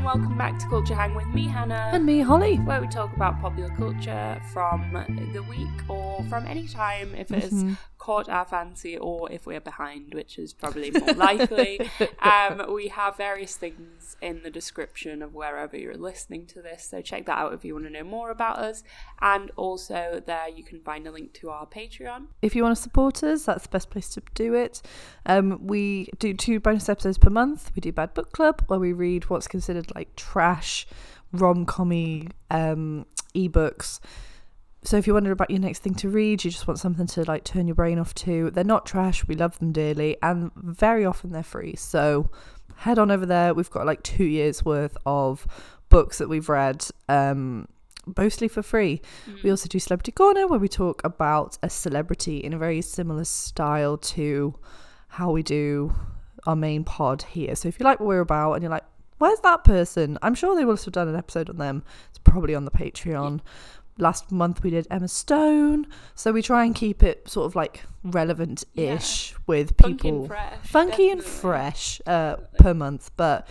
and welcome back to Culture Hang with me, Hannah. And me, Holly. Where we talk about popular culture from the week or from any time if it has mm-hmm. Caught our fancy or if we're behind, which is probably more likely. um, we have various things in the description of wherever you're listening to this, so check that out if you want to know more about us. And also, there you can find a link to our Patreon. If you want to support us, that's the best place to do it. Um, we do two bonus episodes per month. We do Bad Book Club, where we read what's considered like trash, rom commy um, ebooks. So if you wonder about your next thing to read, you just want something to like turn your brain off to, they're not trash. We love them dearly, and very often they're free. So head on over there. We've got like two years worth of books that we've read. Um, mostly for free. We also do Celebrity Corner where we talk about a celebrity in a very similar style to how we do our main pod here. So if you like what we're about and you're like, where's that person? I'm sure they will have done an episode on them. It's probably on the Patreon. Last month we did Emma Stone. So we try and keep it sort of like relevant ish with Funky people and fresh. funky and fresh uh, per month. But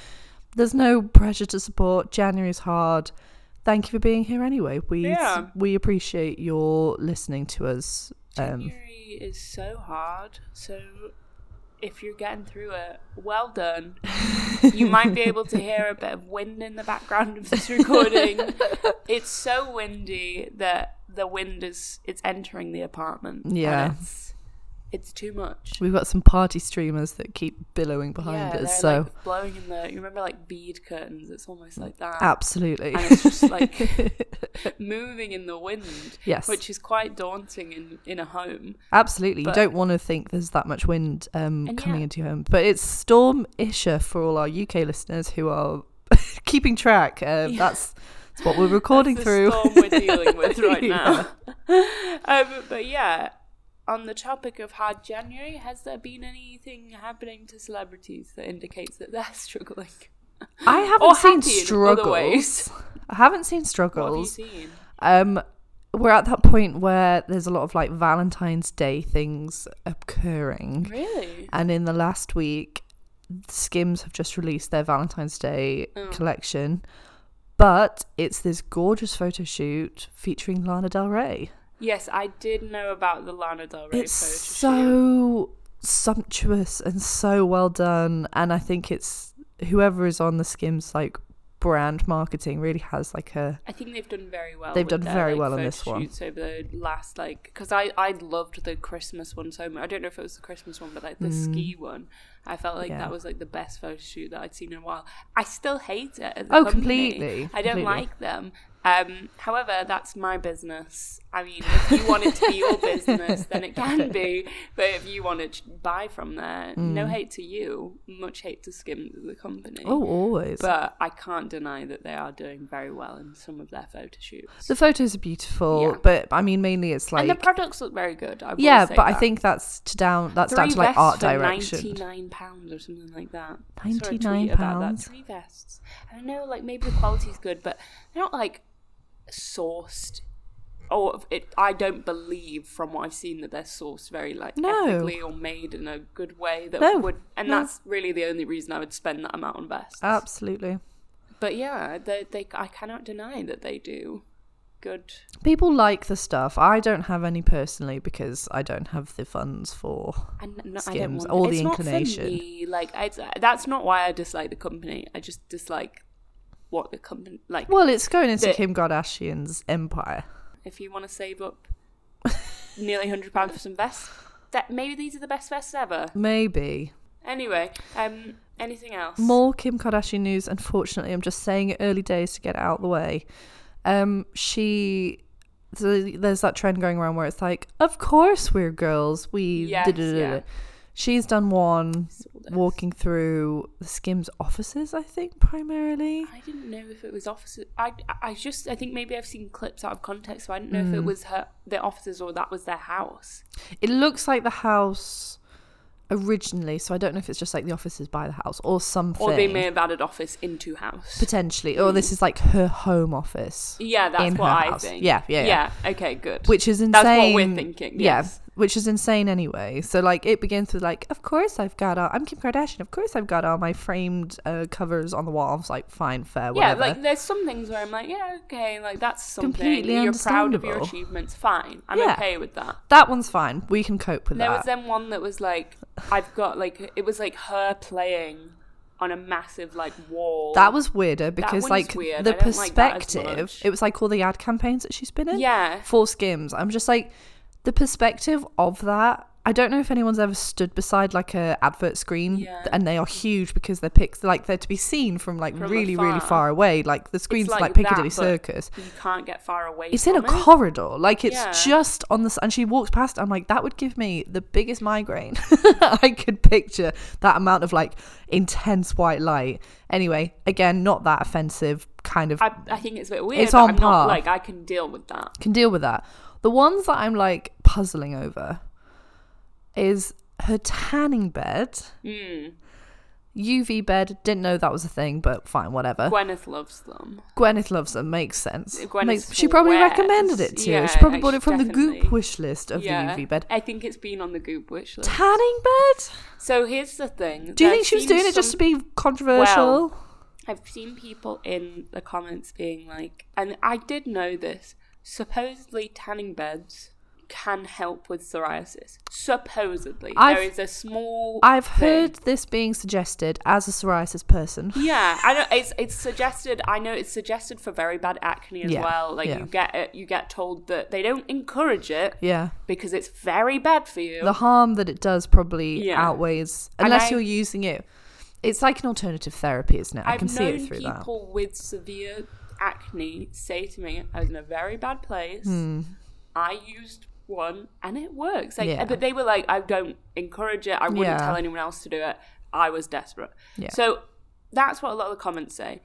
there's no pressure to support. January's hard. Thank you for being here anyway. We Yeah. we appreciate your listening to us. Um, January is so hard, so if you're getting through it, well done. you might be able to hear a bit of wind in the background of this recording. it's so windy that the wind is it's entering the apartment. Yeah. it's, it's too much. we've got some party streamers that keep billowing behind yeah, us. So like blowing in the you remember like bead curtains, it's almost like that. absolutely, And it's just like moving in the wind. yes, Which is quite daunting in, in a home. absolutely. but- you don't want to think there's that much wind um, coming yeah. into your home, but it's Storm Isha for all our UK listeners who are keeping track. Uh, Yeah. That's that's what we're recording That's the through. storm we're dealing with right now. um, but yeah, on the topic of hard January, has there been anything happening to celebrities that indicates that they're struggling? I haven't seen happy in other ways. struggles. I haven't seen struggles. What have you seen? Um, we're at that point where there's a lot of like Valentine's Day things occurring, Really? and in the last week, Skims have just released their Valentine's Day Oh. collection, but it's this gorgeous photo shoot featuring Lana Del Rey. Yes, I did know about the Lana Del Rey it's so sumptuous and so well done, and I think it's whoever is on the Skims like brand marketing really has like a I think they've done very well. They've done their, very like, well photo this one. Over the last like, because I I loved the Christmas one so much. I don't know if it was the Christmas one, but like the mm. ski one, I felt like Mm. Yeah. that was like the best photo shoot that I'd seen in a while. I still hate it. As a Oh, company. completely, I don't completely. like them. Um, however, that's my business. I mean, if you want it to be your business, then it can be. But if you want to buy from there, no hate to you, much hate to Skims as a company. Mm. oh always. But I can't deny that they are doing very well in some of their photo shoots. The photos are beautiful, Yeah. but I mean, mainly it's like and the products look very good. I yeah, say but I think that's to down that's Three down to like art direction. Ninety nine pounds or something like that. A tweet £99? Three vests. I don't know, like maybe the quality's good, but they're not like sourced. Or it, I don't believe from what I've seen that they're sourced very like No. ethically or made in a good way that No, would, and no. that's really the only reason I would spend that amount on vests. Absolutely, but yeah, they, they, I cannot deny that they do good people like the stuff. I don't have any personally because I don't have the funds for. And no, Skims, or the inclination. me. Like I, that's not why I dislike the company. I just dislike what the company like. Well, it's going into The- Kim Kardashian's empire. If you want to save up nearly hundred pounds for some vests, that maybe these are the best vests ever. Maybe Anyway, um, anything else? more Kim Kardashian news. Unfortunately, I'm just saying it early days to get it out of the way. Um, she. So there's that trend going around where it's like, of course we're girls. We Yes, yeah. She's done one walking through the Skims offices, I think, primarily. I didn't know if it was offices. I, I just I think maybe I've seen clips out of context, so I didn't know Mm. if it was her the offices or that was their house. It looks like the house originally, so I don't know if it's just like the offices by the house or something. Or they may have added office into house. potentially, or this is like her home office, Yeah, that's what I house. think. Yeah, yeah, yeah. Yeah. Okay. Good. which is insane. That's what we're thinking. Yeah, Yes. Which is insane anyway. So like it begins with like, of course I've got all, I'm Kim Kardashian. Of course I've got all my framed uh, covers on the walls. Like, fine, fair, Yeah, like there's some things where I'm like, yeah, okay, like that's something. Completely You're proud of your achievements, fine. I'm Yeah. okay with that. that one's fine. We can cope with There that. There was then one that was like, I've got like, it was like her playing on a massive like wall. that was weirder because like weird. the don't like perspective. it was like all the ad campaigns that she's been in. yeah. for Skims. I'm just like the perspective of that. I don't know if anyone's ever stood beside like a advert screen, Yeah. and they are huge because they're pics like they're to be seen from like From really really far away. Like the screen's like like, Piccadilly that, Circus. You can't get far away. It's in a it. corridor, like it's Yeah. just on the. And she walks past. I'm like, that would give me the biggest migraine. I could picture that amount of like intense white light. Anyway, again, not that offensive. Kind of I, I think it's a bit weird. It's on I'm par. Not, like I can deal with that. can deal with that. The ones that I'm like puzzling over is her tanning bed, Mm. UV bed. Didn't know that was a thing, but fine, whatever. Gwyneth loves them. Gwyneth loves them. Makes sense. Makes, she probably recommended it to you. She probably bought it from the. Goop wish list of yeah, the UV bed. I think it's been on the Goop wish list. Tanning bed? So here's the thing. Do you think she was doing it just to be controversial? I've seen people in the comments being like, and I did know this. Supposedly, tanning beds can help with psoriasis. Supposedly, I've- there is a small. I've thing. heard this being suggested as a psoriasis person. Yeah, I know it's it's suggested. I know it's suggested for very bad acne as Yeah, well. Like yeah. you get it, you get told that they don't encourage it Yeah. because it's very bad for you. The harm that it does probably Yeah. outweighs, unless I- you're using it. It's like an alternative therapy, isn't it? I I've can see it through that. people with severe acne say to me, "I was in a very bad place. Hmm. I used one and it works." Like. Yeah. but they were like, "I don't encourage it. I wouldn't Yeah. tell anyone else to do it. I was desperate." Yeah. So that's what a lot of the comments say.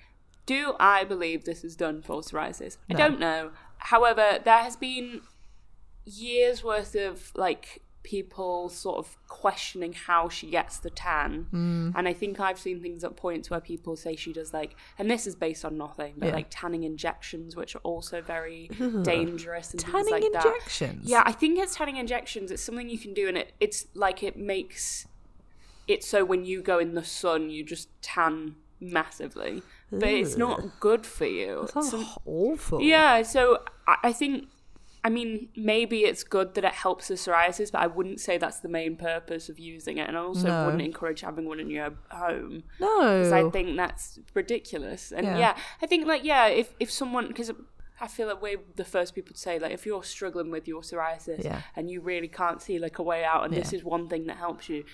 Do I believe this is done for psoriasis? I don't know. However, there has been years worth of like people sort of questioning how she gets the tan Hmm. and i think i've seen things at points where people say she does like and this is based on nothing but Yeah. like tanning injections which are also very dangerous and things Tanning like that injections. yeah i think it's tanning injections it's something you can do and it it's like it makes it so when you go in the sun you just tan massively but it's not good for you Sounds Some- awful. yeah, so I, I think, I mean, maybe it's good that it helps the psoriasis, but I wouldn't say that's the main purpose of using it. And I also No. wouldn't encourage having one in your home No. because I think that's ridiculous. And Yeah. yeah. I think, like, yeah, if, if someone, because I feel like we're the first people to say, like, if you're struggling with your psoriasis Yeah. and you really can't see, like, a way out, and this is one thing that helps you,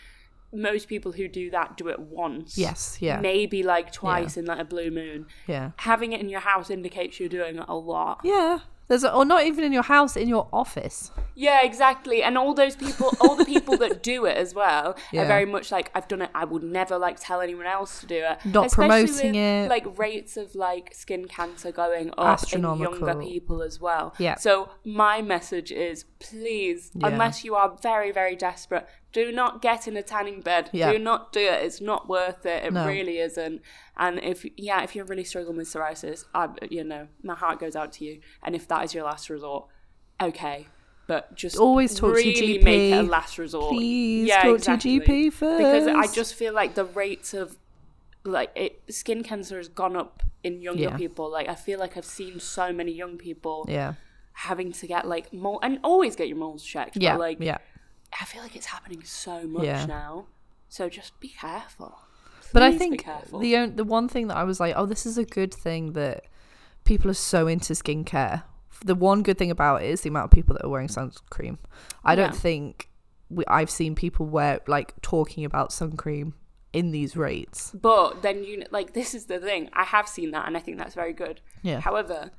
most people who do that do it once. Yes, yeah. Maybe like twice in like a blue moon. yeah. Having it in your house indicates you're doing it a lot. Yeah. There's a, or not even in your house, in your office. Yeah, exactly. And all those people, all the people that do it as well, Yeah. are very much like, I've done it. I would never like tell anyone else to do it. Not Especially promoting with, it. Like rates of like skin cancer going up in younger people as well. Yeah. So my message is, please, Yeah. unless you are very, very desperate, do not get in a tanning bed. Yeah. Do not do it. It's not worth it. It No. really isn't. And if yeah, if you're really struggling with psoriasis, I you know my heart goes out to you. And if that is your last resort, okay. But just Always talk to your GP. make it a last resort. Please yeah, talk exactly. to your GP first. Because I just feel like the rates of like it, skin cancer has gone up in younger Yeah. people. Like I feel like I've seen so many young people Yeah. having to get like mole and always get your moles checked. Yeah. Like yeah. I feel like it's happening so much Yeah. now. So just be careful. But I think the on- the one thing that I was like, oh, this is a good thing that people are so into skincare. The one good thing about it is the amount of people that are wearing sunscreen. I don't think we, I've seen people wear like talking about sun cream in these rates. But then you like this is the thing. I have seen that, and I think that's very good. Yeah. However,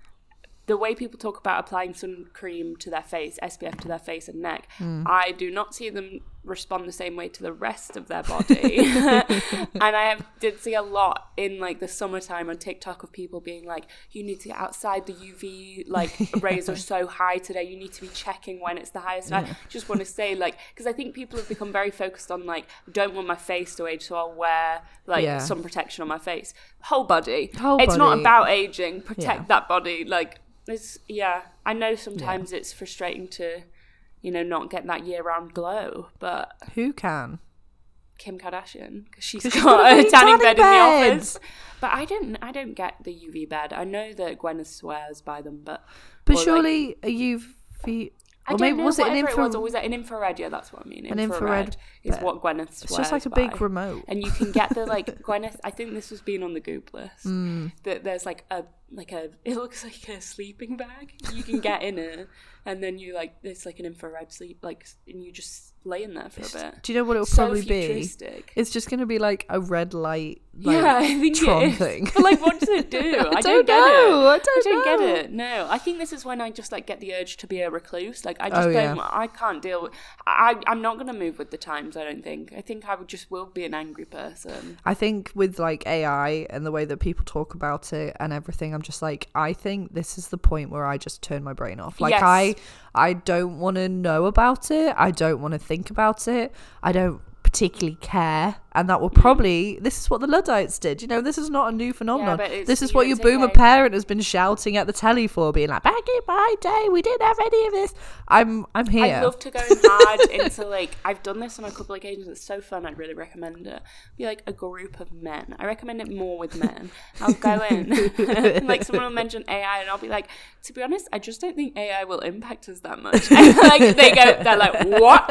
the way people talk about applying sun cream to their face, SPF to their face and neck, Hmm. I do not see them respond the same way to the rest of their body. and I have, did see a lot in like the summertime on TikTok of people being like, "You need to get outside. The UV like rays are so high today. You need to be checking when it's the highest." And I just want to say like, because I think people have become very focused on like, don't want my face to age, so I'll wear like Yeah. sun protection on my face, whole body. Whole it's not about aging. Protect Yeah. that body. Like it's yeah. I know sometimes it's frustrating to you know, not get that year-round glow. But Who can? Kim Kardashian because she's 'Cause she's got, a tanning tanning bed in the office. But I don't, I don't get the UV bed. I know that Gwyneth swears by them, but But or, like, surely a UV. I Or don't maybe know was it an infrared? was, or was it an infrared? Yeah, that's what I mean. An infrared is bed. what Gwyneth swears It's just like a by. big remote. and you can get the like Gwyneth. I think this was being on the Goop list. Mm. That there's like a like a it looks like a sleeping bag. You can get in it, and then you like it's like an infrared sleep like, and you just lay in there for a bit. Do you know what it will So probably be? It's just going to be like a red light. Like, yeah, I think Tron it is. thing. But like, what does it do? I, don't get know. I it. don't I don't know. get it. No, I think this is when I just like get the urge to be a recluse. Like, I just Oh, don't. yeah. I can't deal. with... I I'm not gonna move with the times. I don't think. I think I would just will be an angry person. I think with like AI and the way that people talk about it and everything, I'm just like, I think this is the point where I just turn my brain off. Like Yes. I, I don't want to know about it. I don't want to think about it. I don't particularly care, and that will Mm. probably. This is what the Luddites did. You know, this is not a new phenomenon. it's- this is what your boomer okay. parent has been shouting at the telly for, being like, "Back in my day, we didn't have any of this." I'm, I'm here. I'd love to go in hard into like I've done this on a couple of occasions. It's so fun. I'd really recommend it. Be like a group of men. I recommend it more with men. I'll go in like someone will mention AI, and I'll be like, to be honest, I just don't think AI will impact us that much. And like they go, they're like, what?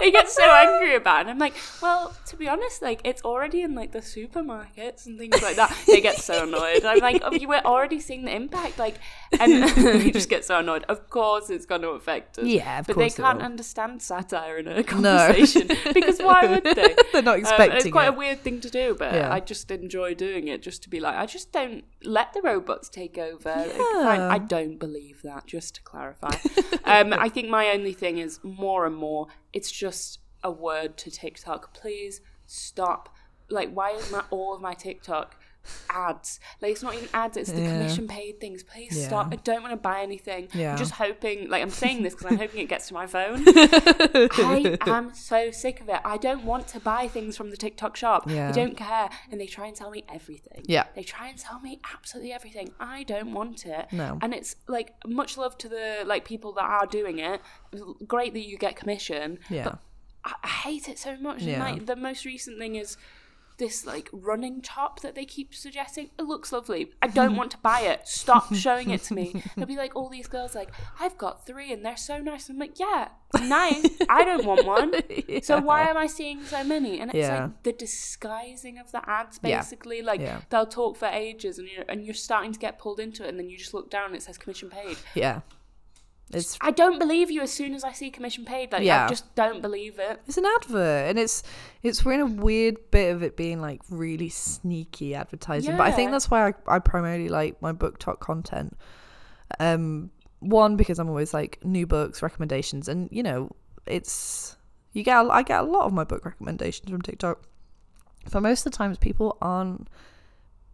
they get so angry about it. I'm like, well, to be honest, like it's already in like the supermarkets and things like that. They get so annoyed. I'm like, oh, you were already seeing the impact, like, and they just get so annoyed. Of course, it's going to affect us. Yeah, of but they can't will. understand satire in a conversation because why would they? They're not Um, and it's quite it. a weird thing to do, but Yeah. I just enjoy doing it just to be like, I just don't let the robots take over. Like, fine, Yeah. I don't believe that, just to clarify. um, I think my only thing is more and more, it's just a word to TikTok. Please stop. Like, why is my all of my TikTok ads? Like, it's not even ads, it's the Yeah. commission paid things. Please Yeah. stop. I don't want to buy anything. Yeah. I'm just hoping, like, I'm saying this because I'm hoping it gets to my phone. I am so sick of it. I don't want to buy things from the TikTok shop. Yeah. I don't care. And they try and sell me everything. Yeah. They try and sell me absolutely everything. I don't want it. No. And it's like much love to the like people that are doing it. Great that you get commission. Yeah. But I, I hate it so much. Yeah. And like the most recent thing is this like running top that they keep suggesting. It looks lovely. I don't want to buy it. Stop showing it to me. There'll be like all these girls like, I've got three and they're so nice. I'm like, yeah, nice. I don't want one. So why am I seeing so many? And it's Yeah. like the disguising of the ads Yeah. basically. Like Yeah. they'll talk for ages and you're and you're starting to get pulled into it and then you just look down and it says commission paid. Yeah. It's I don't believe you as soon as I see commission paid. Like Yeah. I just don't believe it. it's an advert and it's it's we're in a weird bit of it being like really sneaky advertising. But I think that's why I, I primarily like my book talk content. Um one because I'm always like new books, recommendations and you know, it's you get a- I get a lot of my book recommendations from TikTok. But most of the times people aren't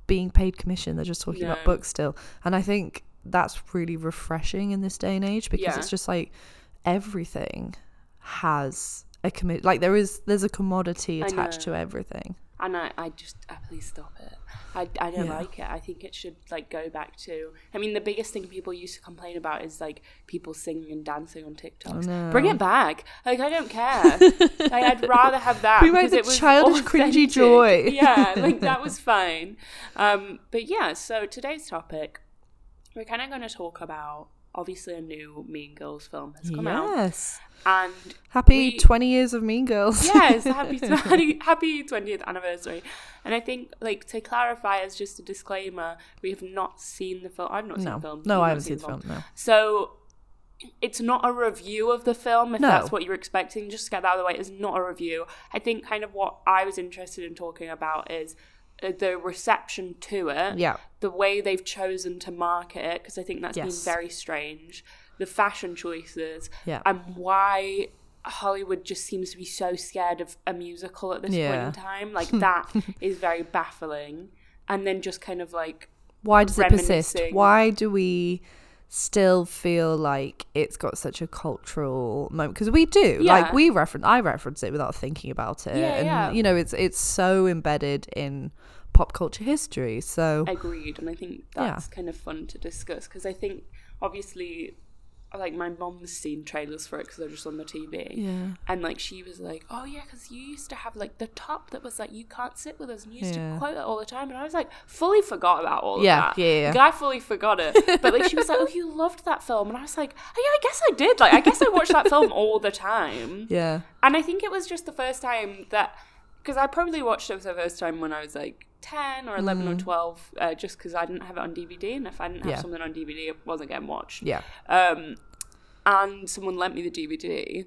being paid commission, they're just talking about books still. And I think that's really refreshing in this day and age because Yeah. it's just like everything has a commit like there is there's a commodity attached to everything And I, I just, uh, please stop it. I, I don't Yeah. like it. I think it should like go back to. I mean, the biggest thing people used to complain about is like people singing and dancing on TikToks. no. Bring it back. Like I don't care. like I'd rather have that. Back because the it was childish, cringy joy. Yeah, like that was fine. Um, but yeah, so today's topic, we're kind of going to talk about. Obviously, a new Mean Girls film has come out, yes and happy We- 20 years of mean girls yes, happy happy happy twentieth anniversary. And I think, like, to clarify, as just a disclaimer, we have not seen the film. I've not seen no the film. no i haven't seen the film no So it's not a review of the film, if No. that's what you're expecting. Just to get that out of the way, it's not a review. I think kind of what I was interested in talking about is Uh, the reception to it yeah the way they've chosen to market it because I think that's Yes. been very strange. The fashion choices Yeah. and why Hollywood just seems to be so scared of a musical at this point in time. Like that is very baffling. And then just kind of like why does it persist why do we still feel like it's got such a cultural moment because we do like we reference i reference it without thinking about it Yeah, and yeah. you know it's it's so embedded in pop culture history so agreed. And I think Yeah. that's kind of fun to discuss because I think obviously like my mom's seen trailers for it because they're just on the TV. Yeah. And like she was like, "Oh yeah, because you used to have like the top that was like you can't sit with us, and you used Yeah. to quote it all the time." And I was like, fully forgot about all Yeah, of that. yeah, yeah. Like, I fully forgot it. But like she was like, "Oh, you loved that film," and I was like, "Oh yeah, I guess I did. Like I guess I watched that film all the time." Yeah. And I think it was just the first time that, because I probably watched it for the first time when I was like 10 or 11 or 12, uh, just because I didn't have it on DVD. And if I didn't have Mm. Yeah. something on DVD, it wasn't getting watched. Yeah. Um, and someone lent me the DVD.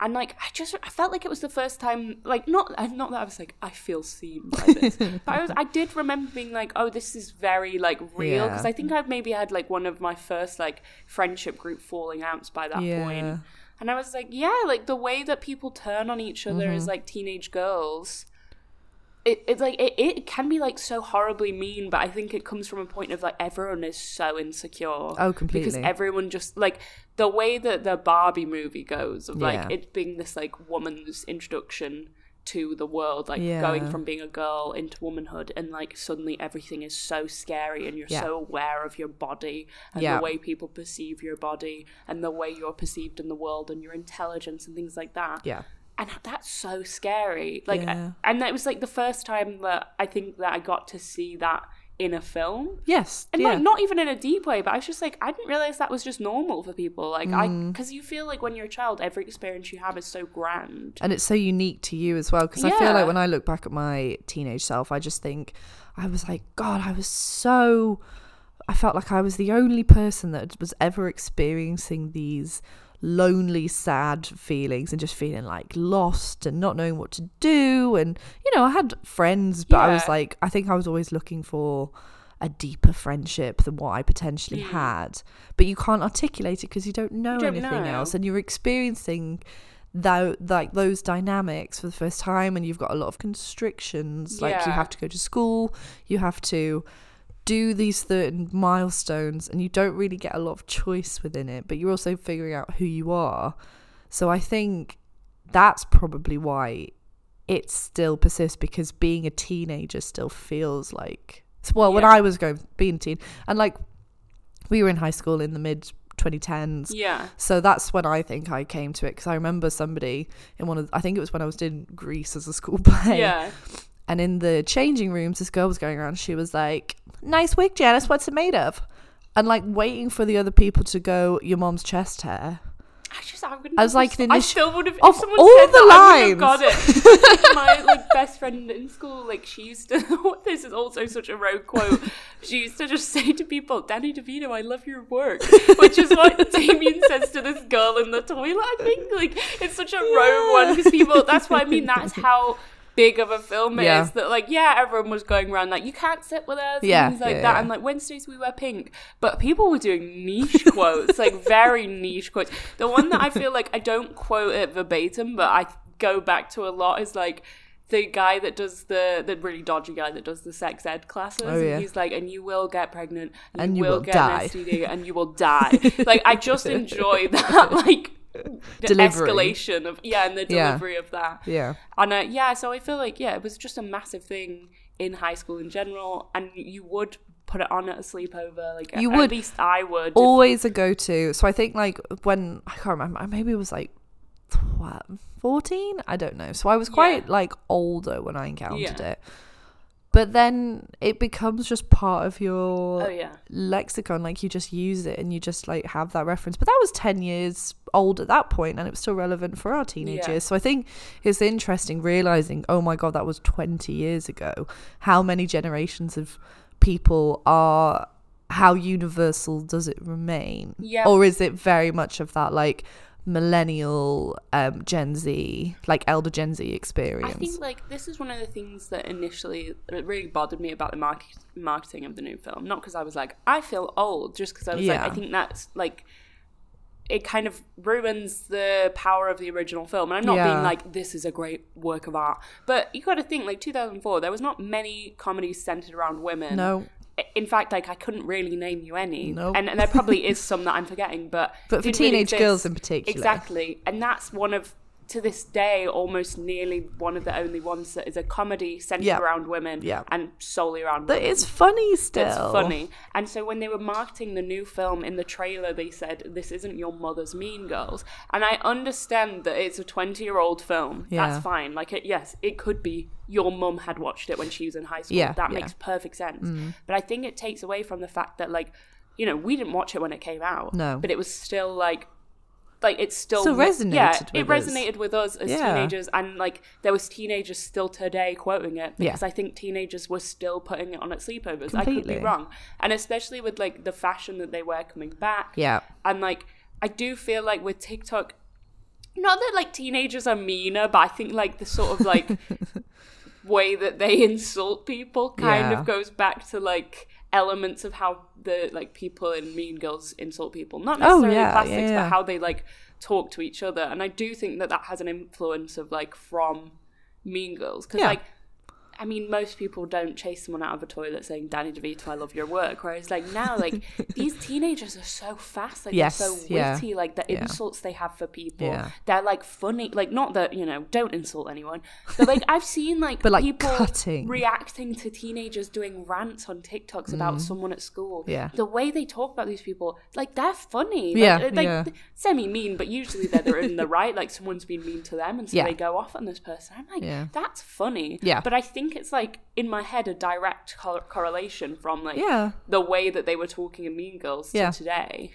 And like I just I felt like it was the first time like not not that I was like I feel seen by this but I was I did remember being like oh this is very like real because Yeah. I think I'd maybe had like one of my first like friendship group falling outs by that Yeah. point and I was like, yeah, like the way that people turn on each other Mm-hmm. as like teenage girls. It, it's like it, it can be like so horribly mean, but I think it comes from a point of like everyone is so insecure. Oh, completely. Because everyone just like the way that the Barbie movie goes, of like Yeah. it being this like woman's introduction to the world, like Yeah. going from being a girl into womanhood, and like suddenly everything is so scary, and you're Yeah. so aware of your body and the way people perceive your body and the way you're perceived in the world and your intelligence and things like that. Yeah. And that's so scary. Like, Yeah. and that was like the first time that I think that I got to see that in a film. Yes. And yeah. like not even in a deep way, but I was just like I didn't realize that was just normal for people. Like I, Mm. because you feel like when you're a child, every experience you have is so grand. and it's so unique to you as well because i feel like when i look back at my teenage self i just think i was like god i was so i felt like i was the only person that was ever experiencing these lonely sad feelings and just feeling like lost and not knowing what to do and you know i had friends but i was like i think i was always looking for a deeper friendship than what i potentially Mm. had but you can't articulate it because you don't know don't anything know. else and you're experiencing tho- like those dynamics for the first time and you've got a lot of constrictions like you have to go to school you have to do these certain milestones and you don't really get a lot of choice within it but you're also figuring out who you are so i think that's probably why it still persists because being a teenager still feels like well when i was going being a teen and like we were in high school in the mid 2010s Yeah, so that's when I think I came to it because I remember somebody in one of I think it was when I was doing Grease as a school play. yeah. And in the changing rooms, this girl was going around. She was like, "Nice wig, Janice. What's it made of?" And like waiting for the other people to go, "Your mom's chest hair." I just I wouldn't. I was like, the I initial- still would have. of If someone all said the that, I wouldn't have got it. My like best friend in school, like she used to. this is also such a rogue quote. She used to just say to people, "Danny DeVito, I love your work," which is what Damian says to this girl in the toilet. I think like it's such a rogue one because people. That's what I mean. That's how. Big of a film it Yeah. is that like yeah everyone was going around like you can't sit with us Yeah, and things like yeah, that yeah. and like Wednesdays we wear pink, but people were doing niche quotes, like very niche quotes. The one that I feel like I don't quote it verbatim, but I go back to a lot is like the guy that does the the really dodgy guy that does the sex ed classes. Oh, yeah. And he's like, and you will get pregnant, and, And you, will, will get die." an STD, and you will die. like I just enjoy that like Delivery. escalation of yeah, and the Yeah. delivery of that. Yeah. And uh, yeah, so I feel like yeah, it was just a massive thing in high school in general, and you would put it on at a sleepover. Like You at would. least I would. if- Always a go to. So I think like when I can't remember, I maybe it was like what, 14? I don't know. So I was quite Yeah. like older when I encountered Yeah. it. But then it becomes just part of your oh yeah, lexicon like you just use it and you just like have that reference but that was 10 years old at that point and it was still relevant for our teenagers Yeah. so i think it's interesting realizing oh my god that was 20 years ago how many generations of people are how universal does it remain Yeah. or is it very much of that like millennial um gen z like elder gen z experience I think like this is one of the things that initially really bothered me about the market, marketing of the new film. Not because I was like I feel old, just because I was like I think that's like it kind of ruins the power of the original film. And I'm not Yeah. being like this is a great work of art, but you got to think like 2004. There was not many comedies centered around women. no in fact, like I couldn't really name you any, Nope. and, and there probably is some that I'm forgetting, but but for didn't really teenage girls in particular. Exactly, and that's one of to this day almost nearly one of the only ones that is a comedy centered Yeah. around women Yeah. and solely around But women. it's funny still. It's funny. And so when they were marketing the new film in the trailer, they said, This isn't your mother's Mean Girls. And I understand that it's a 20 year old film. Yeah. That's fine. Like, it, yes, it could be your mum had watched it when she was in high school. Yeah, that. Mm. makes perfect sense. But I think it takes away from the fact that, like, you know, we didn't watch it when it came out. No. But it was still like, like it's still Still resonated Yeah, with it us. resonated with us as Yeah. teenagers, and like there was teenagers still today quoting it Yeah. because I think teenagers were still putting it on at sleepovers. I could Completely. be wrong, and especially with like the fashion that they wear coming back. Yeah. and like I do feel like with TikTok, not that like teenagers are meaner, but I think like the sort of like way that they insult people kind Yeah. of goes back to like elements of how the like people in Mean Girls insult people, not Oh, necessarily yeah, plastics, yeah, yeah. but how they like talk to each other. And I do think that that has an influence of like from Mean Girls because Yeah. like. I mean, most people don't chase someone out of a toilet saying "Danny DeVito, I love your work." Whereas, like now, like these teenagers are so fast, like Yes, they're so yeah. witty, like the Yeah. insults they have for people, Yeah. they're like funny. Like not that you know, don't insult anyone, but like I've seen like, But, like, people cutting. reacting to teenagers doing rants on TikToks about someone at school. Mm. Yeah. the way they talk about these people, like they're funny. Yeah, like, like yeah. semi mean, but usually they're, in the right. Like someone's been mean to them, and so Yeah. they go off on this person. I'm like, Yeah. that's funny. Yeah. but I think it's like in my head a direct cor- correlation from like Yeah. the way that they were talking in Mean Girls to Yeah. today.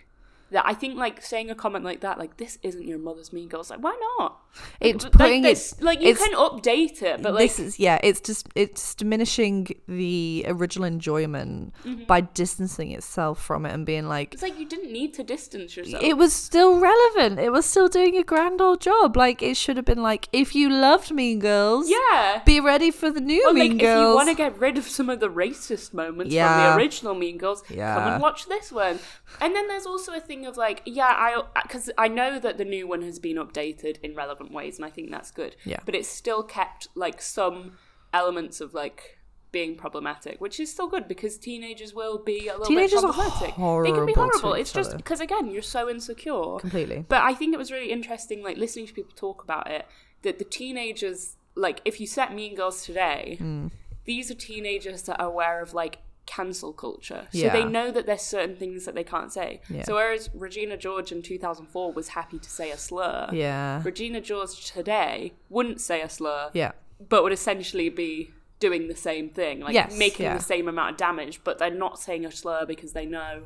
That I think like saying a comment like that, like this isn't your mother's Mean Girls, like why not? It's Like, putting this- it like you can update it, but like this is yeah it's just it's diminishing the original enjoyment Mm-hmm. by distancing itself from it and being like it's like you didn't need to distance yourself. it was still relevant it was still doing a grand old job like it should have been like if you loved mean girls yeah. be ready for the new Or, mean like, girls if you want to get rid of some of the racist moments from the original Mean Girls, yeah. come and watch this one. And then there's also a thing of like, yeah, I because I know that the new one has been updated in relevant ways, and I think that's good. Yeah. But it's still kept like some elements of like being problematic, which is still good because teenagers will be a little Teenagers bit problematic. they can be horrible to horrible. each It's just because again, you're so insecure. completely But I think it was really interesting, like listening to people talk about it, that the teenagers, like, if you set Mean Girls today, Hmm. these are teenagers that are aware of like cancel culture, so Yeah. they know that there's certain things that they can't say. Yeah. So whereas Regina George in 2004 was happy to say a slur, yeah Regina George today wouldn't say a slur, yeah but would essentially be doing the same thing, like Yes, making yeah. the same amount of damage, but they're not saying a slur because they know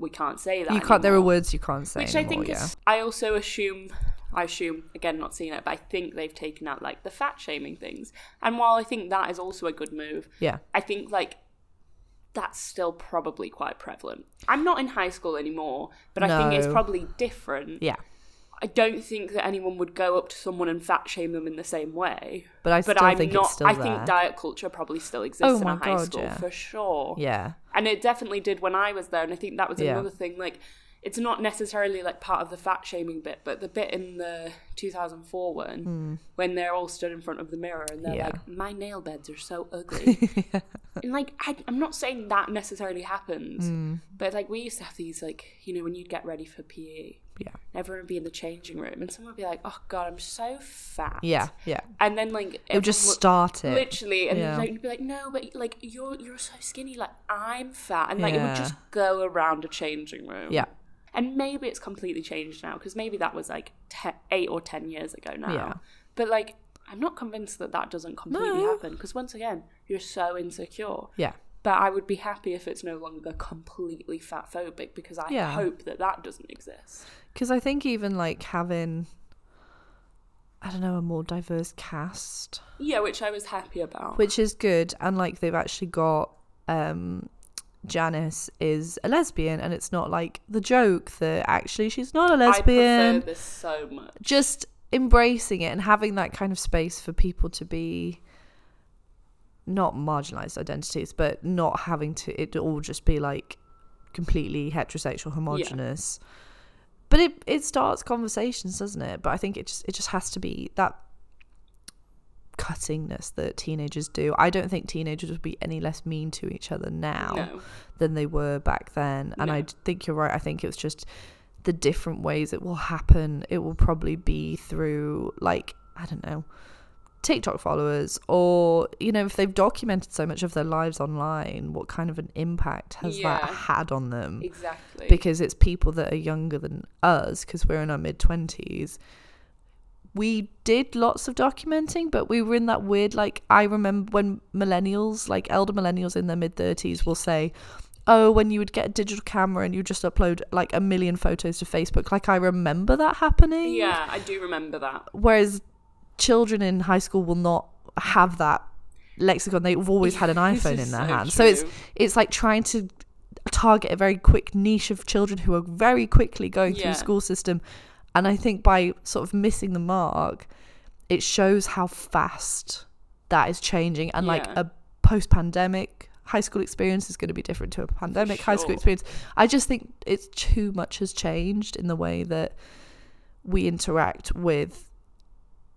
we can't say that. you can't there are words you can't say Which I think is. I also assume. I assume again, not seeing it, but I think they've taken out like the fat shaming things. And while I think that is also a good move, yeah I think like that's still probably quite prevalent. I'm not in high school anymore, but I think it's probably different. yeah I don't think that anyone would go up to someone and fat shame them in the same way. but i But still I'm think not. it's still I there. think diet culture probably still exists Oh in a high God, school yeah. for sure. yeah And it definitely did when I was there. And I think that was Yeah. another thing. Like, it's not necessarily like part of the fat shaming bit, but the bit in the 2004 one when they're all stood in front of the mirror and they're. Yeah. like, "My nail beds are so ugly," and like, I, I'm not saying that necessarily happens, Hmm. but like we used to have these like, you know, when you'd get ready for PE, yeah. Everyone would be in the changing room. And someone would be like, "Oh God, I'm so fat," yeah yeah. And then like it would just would- start it. Literally. And Yeah. like you'd be like no but like you're you're so skinny. Like i'm fat. And like it would just go around a changing room. Yeah. And maybe it's completely changed now because maybe that was like te- eight or ten years ago now. Yeah. but like i'm not convinced that that doesn't completely No. happen because once again you're so insecure. Yeah but i would be happy if it's no longer completely fat phobic because i Yeah. hope that that doesn't exist. Because i think even like having i don't know a more diverse cast yeah which i was happy about. Which is good and like they've actually got um Janice is a lesbian and it's not like the joke that actually she's not a lesbian I prefer this so much. Just embracing it and having that kind of space for people to be not marginalized identities but not having to it all just be like completely heterosexual homogenous. But it it starts conversations doesn't it? But i think it just it just has to be that cuttingness that teenagers do. I don't think teenagers would be any less mean to each other now no. than they were back then. And i think you're right. I think it was just the different ways it will happen, it will probably be through like I don't know TikTok followers or you know if they've documented so much of their lives online what kind of an impact has Yeah. that had on them Exactly. because it's people that are younger than us because we're in our mid 20s we did lots of documenting but we were in that weird like i remember when millennials like elder millennials in their mid 30s will say oh when you would get a digital camera and you just upload like a million photos to facebook like i remember that happening yeah, I do remember that. whereas children in high school will not have that lexicon. They've always had an iphone in their so hand so it's it's like trying to target a very quick niche of children who are very quickly going through Yeah. the school system. And i think by sort of missing the mark it shows how fast that is changing. And like a post-pandemic high school experience is going to be different to a pandemic high school experience. I just think it's too much has changed in the way that we interact with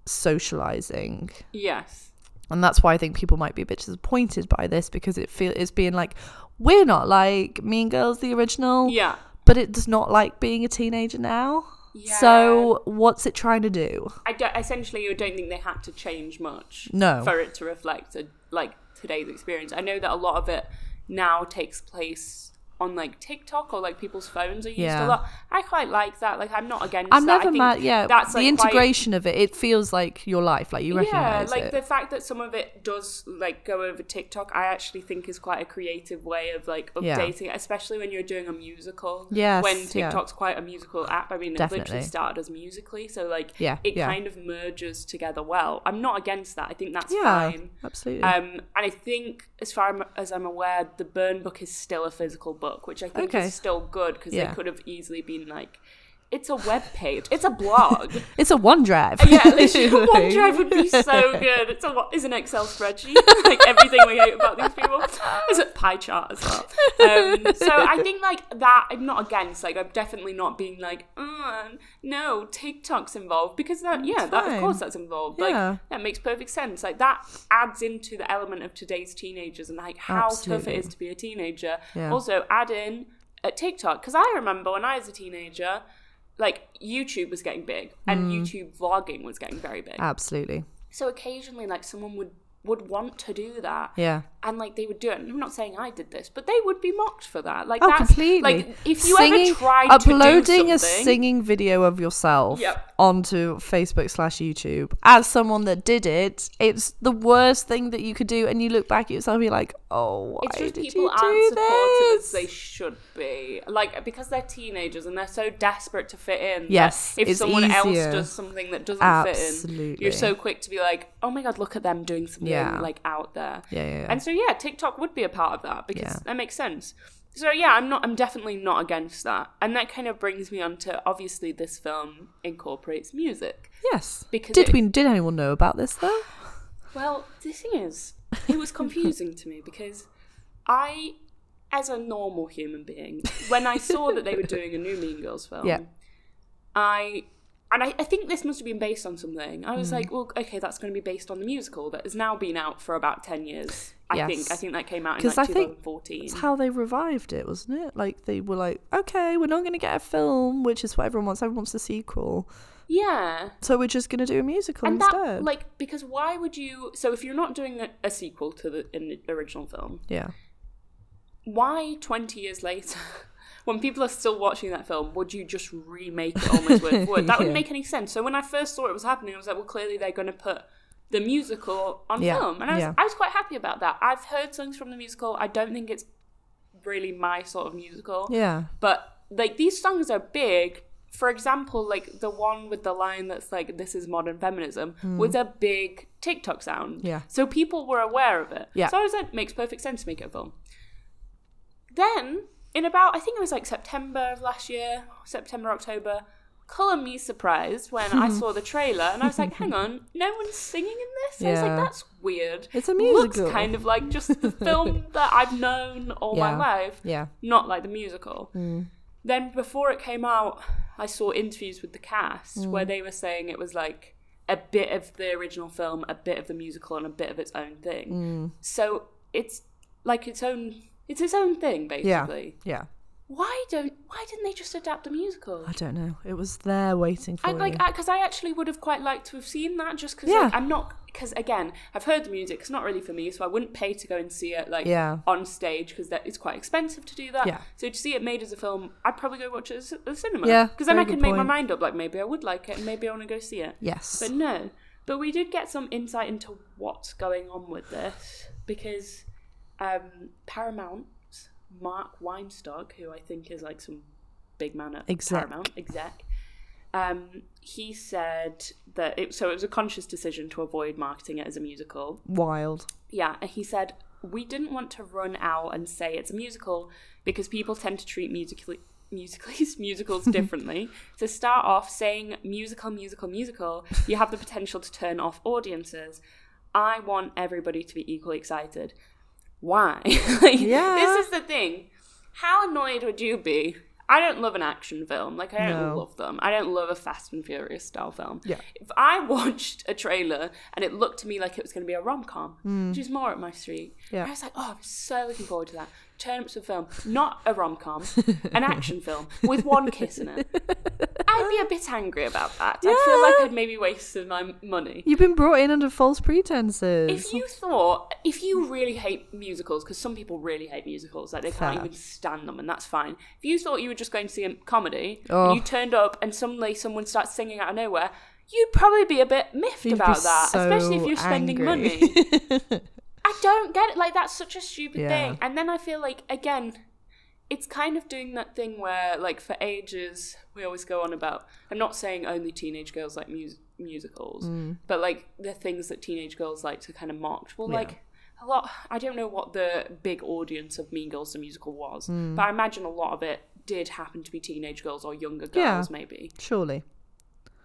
socializing Yes. and that's why I think people might be a bit disappointed by this because it feel it's being like we're not like Mean Girls the original, Yeah. but it does not like being a teenager now. Yeah. So what's it trying to do? I don't, essentially, you don't think they had to change much No. for it to reflect a, like today's experience. I know that a lot of it now takes place on like TikTok or like people's phones are used Yeah. a lot. I quite like that. Like I'm not against. I'm that. I never think mad. Yeah, that's the like, quite- integration of it, it feels like your life, like you recognize. yeah, like it. the fact that some of it does like go over TikTok, I actually think is quite a creative way of like updating, it, especially when you're doing a musical. Yes, when yeah. TikTok's quite a musical app. I mean, it literally started as Musical.ly, so like Yeah, it yeah. kind of merges together well. I'm not against that. I think that's yeah, fine. absolutely. Um, and I think, as far as I'm aware, the Burn book is still a physical book, which I think Okay. is still good because Yeah. they could have easily been like, it's a web page, it's a blog. it's a OneDrive. yeah, literally, OneDrive would be so good. It's a is an Excel spreadsheet, like everything we hate about these people. It's a pie chart as well. Um, so I think like that. I'm not against. Like I'm definitely not being like, uh, no, TikTok's involved because that. Yeah, that of course that's involved. Yeah. Like that makes perfect sense. Like that adds into the element of today's teenagers and like how tough it is to be a teenager. Yeah. Also add in at TikTok because I remember when I was a teenager. Like YouTube was getting big, and Mm. YouTube vlogging was getting very big. Absolutely. So occasionally, like someone would would want to do that, Yeah. and like they would do it. And I'm not saying I did this, but they would be mocked for that. Like Oh, that's completely. like if you Singing- ever tried uploading to do a singing video of yourself Yep. onto Facebook slash YouTube as someone that did it, it's the worst thing that you could do. And you look back at yourself, and you're like, oh, why did people you aren't do supportive this? as they should be. Like because they're teenagers and they're so desperate to fit in. Yes, if it's someone else easier. does something that doesn't fit in, you're so quick to be like, oh my god, look at them doing something Yeah. like out there. Yeah, yeah, yeah. And so yeah, TikTok would be a part of that because Yeah. that makes sense. So yeah, I'm not I'm definitely not against that. And that kind of brings me on to obviously this film incorporates music. yes. Because did it- we? Did anyone know about this though? Well, the thing is, it was confusing to me because I as a normal human being, when I saw that they were doing a new Mean Girls film, Yeah. I and I, I think this must have been based on something. I was Hmm. like, well, okay, that's going to be based on the musical that has now been out for about ten years. I think. I think that came out in like I think 2014. It's how they revived it, wasn't it? Like they were like, okay, we're not going to get a film, which is what everyone wants. Everyone wants a sequel, yeah. so we're just going to do a musical And instead. that, like, because why would you? So, if you're not doing a, a sequel to the, in the original film, yeah. why 20 years later when people are still watching that film would you just remake it almost word for word that Yeah. wouldn't make any sense so when i first saw it was happening i was like well clearly they're going to put the musical on Yeah, film and I was, yeah. I was quite happy about that i've heard songs from the musical i don't think it's really my sort of musical Yeah. but like these songs are big for example like the one with the line that's like this is modern feminism hmm. was a big tiktok sound. Yeah. so people were aware of it Yeah. so i was like makes perfect sense to make it a film then in about i think it was like september of last year september october color me surprised when i saw the trailer and i was like hang on no one's singing in this i was Yeah. like that's weird It's a looks musical. kind of like just the film that i've known all my life Yeah. not like the musical. Mm. Then before it came out, I saw interviews with the cast mm. where they were saying it was like a bit of the original film, a bit of the musical, and a bit of its own thing. Mm. So it's like its own. It's its own thing, basically. Yeah. yeah. why don't why didn't they just adapt the musical? I don't know. It was there waiting for I like because I, actually would have quite liked to have seen that just because Yeah. like, I'm not because again I've heard the music it's not really for me so I wouldn't pay to go and see it like Yeah. on stage because that it's quite expensive to do that Yeah. so to see it made as a film I'd probably go watch it at the cinema Yeah, because then I can make my mind up like maybe I would like it and maybe I want to go see it yes. but no but we did get some insight into what's going on with this because um, Paramount's Marc Weinstock who I think is like some big man at Exec. Paramount exec um, he said that it, so it was a conscious decision to avoid marketing it as a musical. Wild. Yeah, and he said we didn't want to run out and say it's a musical because people tend to treat musical musicals musicals differently. to start off saying musical, musical, musical, you have the potential to turn off audiences. I want everybody to be equally excited. Why? like, Yeah. This is the thing. How annoyed would you be? I don't love an action film. Like I don't No. love them. I don't love a Fast and Furious style film. Yeah. If I watched a trailer and it looked to me like it was going to be a rom com, which hmm. is more at my street. Yeah. I was like, oh, I'm so looking forward to that. Turn up to a film, not a rom com, an action film with one kiss in it. Be a bit angry about that. I feel like I'd maybe wasted my money. You've been brought in under false pretenses. If you thought, if you really hate musicals, because some people really hate musicals, like they can't even stand them, and that's fine. If you thought you were just going to see a comedy, Oh. and you turned up and suddenly someone starts singing out of nowhere, you'd probably be a bit miffed You'd about that, so especially if you're spending angry. money. I don't get it. Like that's such a stupid Yeah. thing. And then I feel like again, it's kind of doing that thing where like for ages we always go on about. I'm not saying only teenage girls like mus- musicals, Mm. but like the things that teenage girls like to kind of mock. Well, Yeah. like a lot. I don't know what the big audience of Mean Girls the musical was, Mm. but I imagine a lot of it did happen to be teenage girls or younger Yeah. girls, maybe. Surely.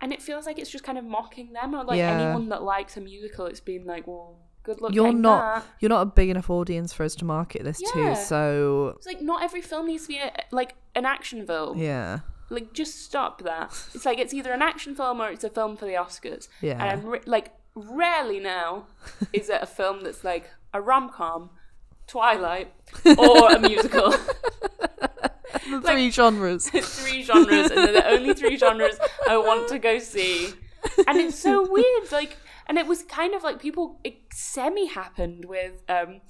And it feels like it's just kind of mocking them, or like Yeah. anyone that likes a musical, it's been like, well, good luck. You're not that. you're not a big enough audience for us to market this Yeah. to, so It's like not every film needs to be a, like an action film. yeah. Like just stop that. It's like it's either an action film or it's a film for the Oscars. Yeah. And I'm re- like rarely now is it a film that's like a rom com, Twilight, or a musical. The three genres. three genres, and they're the only three genres I want to go see. And it's so weird, like, and it was kind of like people. It semi happened with um,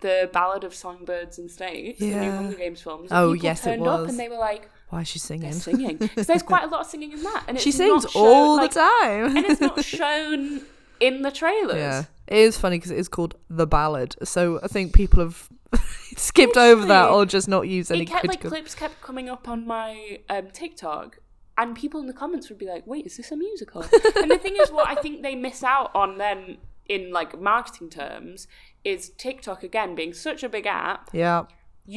the Ballad of Songbirds and Snakes, the new Hunger Games films. Oh, people yes, it turned up was. and they were like Why is she singing? they're singing because there's quite a lot of singing in that, and it's she sings shown- all like, the time. and it's not shown in the trailers. Yeah, it is funny because it is called the ballad. So I think people have skipped over that or just not used any it kept like clips kept coming up on my um, TikTok, and people in the comments would be like, "Wait, is this a musical?" and the thing is, what I think they miss out on then in like marketing terms is TikTok again being such a big app. yeah,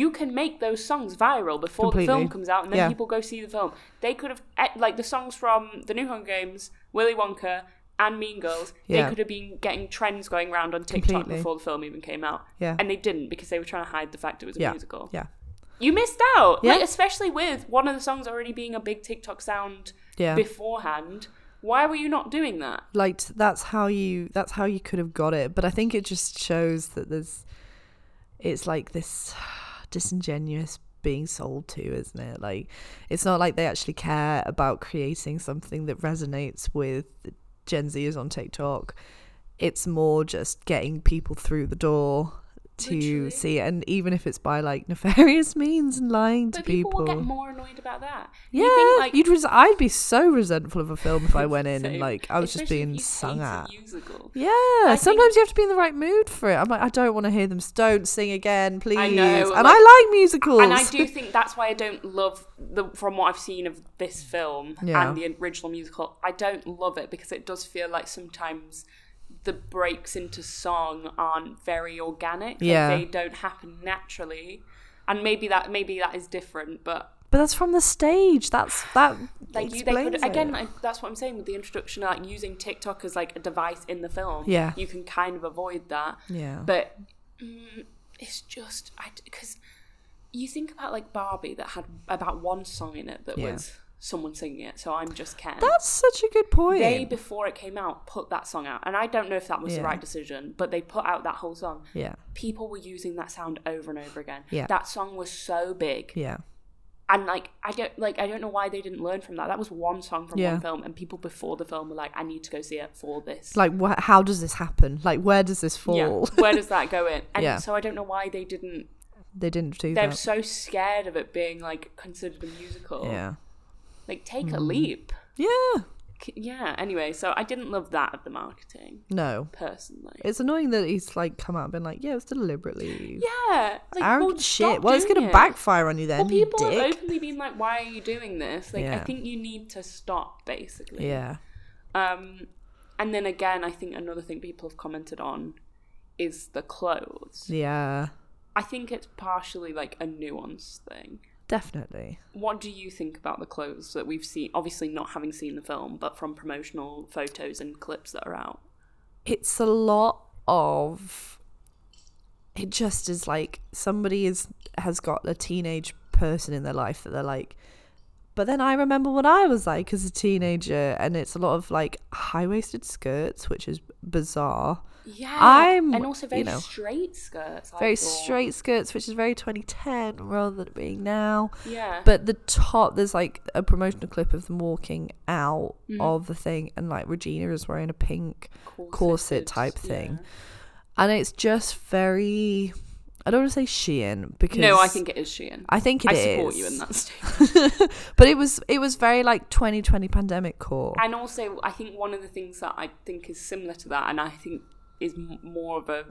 You can make those songs viral before the film comes out, and then Yeah. people go see the film. They could have eh, like the songs from the New Hunger Games, Willy Wonka. And Mean Girls, Yeah. they could have been getting trends going around on TikTok Completely. before the film even came out, yeah, and they didn't because they were trying to hide the fact it was a Yeah. musical. yeah, You missed out. Yeah. Like especially with one of the songs already being a big TikTok sound yeah. beforehand. Why were you not doing that? like that's how you that's how you could have got it but i think it just shows that there's it's like this disingenuous being sold to isn't it? Like it's not like they actually care about creating something that resonates with gen zers on tiktok. It's more just getting people through the door to Literally. see it and even if it's by like nefarious means and lying to But people, people will get more annoyed about that. yeah, You think, like, you'd res- I'd be so resentful of a film if I went in and like I was just being sung at. Yeah, think- sometimes you have to be in the right mood for it. I'm like, I don't want to hear them. Don't sing again, please. I know, and like- I like musicals. And I do think that's why I don't love the from what I've seen of this film Yeah. and the original musical. I don't love it because it does feel like sometimes the breaks into song aren't very organic. Like, Yeah. they don't happen naturally. And maybe that maybe that is different, but but that's from the stage. That's that. like you, they could again like, that's what i'm saying with the introduction like using tiktok as like a device in the film Yeah. you can kind of avoid that Yeah. but mm, it's just i because you think about like barbie that had about one song in it that Yeah. was someone singing it so i'm just ken that's such a good point. they before it came out put that song out and i don't know if that was the right decision but they put out that whole song yeah, people were using that sound over and over again Yeah. that song was so big yeah, and like I don't like I don't know why they didn't learn from that. That was one song from Yeah. one film, and people before the film were like, "I need to go see it for this." Like, wh- how does this happen? Like, where does this fall? yeah, where does that go in? And Yeah. so I don't know why they didn't. they didn't do They're that. so scared of it being like considered a musical. Yeah. Like take Hmm. a leap. Yeah. Yeah. Anyway, so I didn't love that of the marketing No. personally. It's annoying that he's like come out and been like, yeah, it's deliberately yeah. Like, arrogant well, shit. Well, it's gonna it. backfire on you then, Well, people have openly been like, "Why are you doing this?" Like, I think you need to stop, basically. Yeah. Um, and then again, I think another thing people have commented on is the clothes. Yeah. I think it's partially like a nuance thing. Definitely. What do you think about the clothes that we've seen? Obviously, not having seen the film, but from promotional photos and clips that are out. It's a lot of it just is like somebody is has got a teenage person in their life that they're like but then I remember what I was like as a teenager and it's a lot of like high-waisted skirts which is bizarre Yeah, I'm, and also very you know, straight skirts. I very thought. straight skirts which is very 2010 rather than it being now Yeah, but the top there's like a promotional clip of them walking out Mm. of the thing and like regina is wearing a pink corseted, corset type yeah. thing. and it's just very i don't want to say shein because No, I think it is Shein. i think it I is. support you in that statement. but it was it was very like 2020 pandemic core And also, I think one of the things that I think is similar to that, and I think is more of a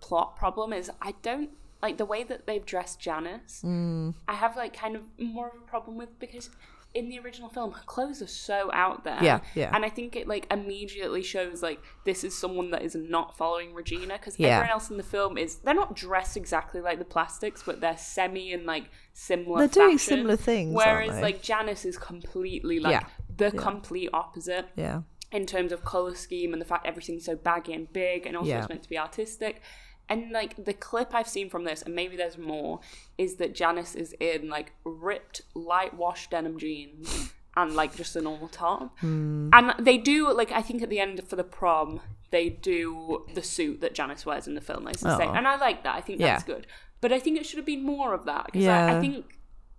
plot problem, is I don't like the way that they've dressed Janice. Mm. I have like kind of more of a problem with because in the original film, her clothes are so out there. Yeah, yeah. And I think it like immediately shows like this is someone that is not following Regina because Yeah. everyone else in the film is they're not dressed exactly like the plastics, but they're semi and like similar. They're doing similar things, aren't Whereas like Janice is completely like Yeah. the complete opposite yeah in terms of color scheme and the fact everything's so baggy and big and also Yeah. it's meant to be artistic. And like the clip I've seen from this, and maybe there's more, is that Janice is in like ripped, light wash denim jeans and like just a normal top. Hmm. And they do like I think at the end for the prom they do the suit that Janice wears in the film. Same, Oh. and I like that. I think that's Yeah. good. But I think it should have been more of that because I, I think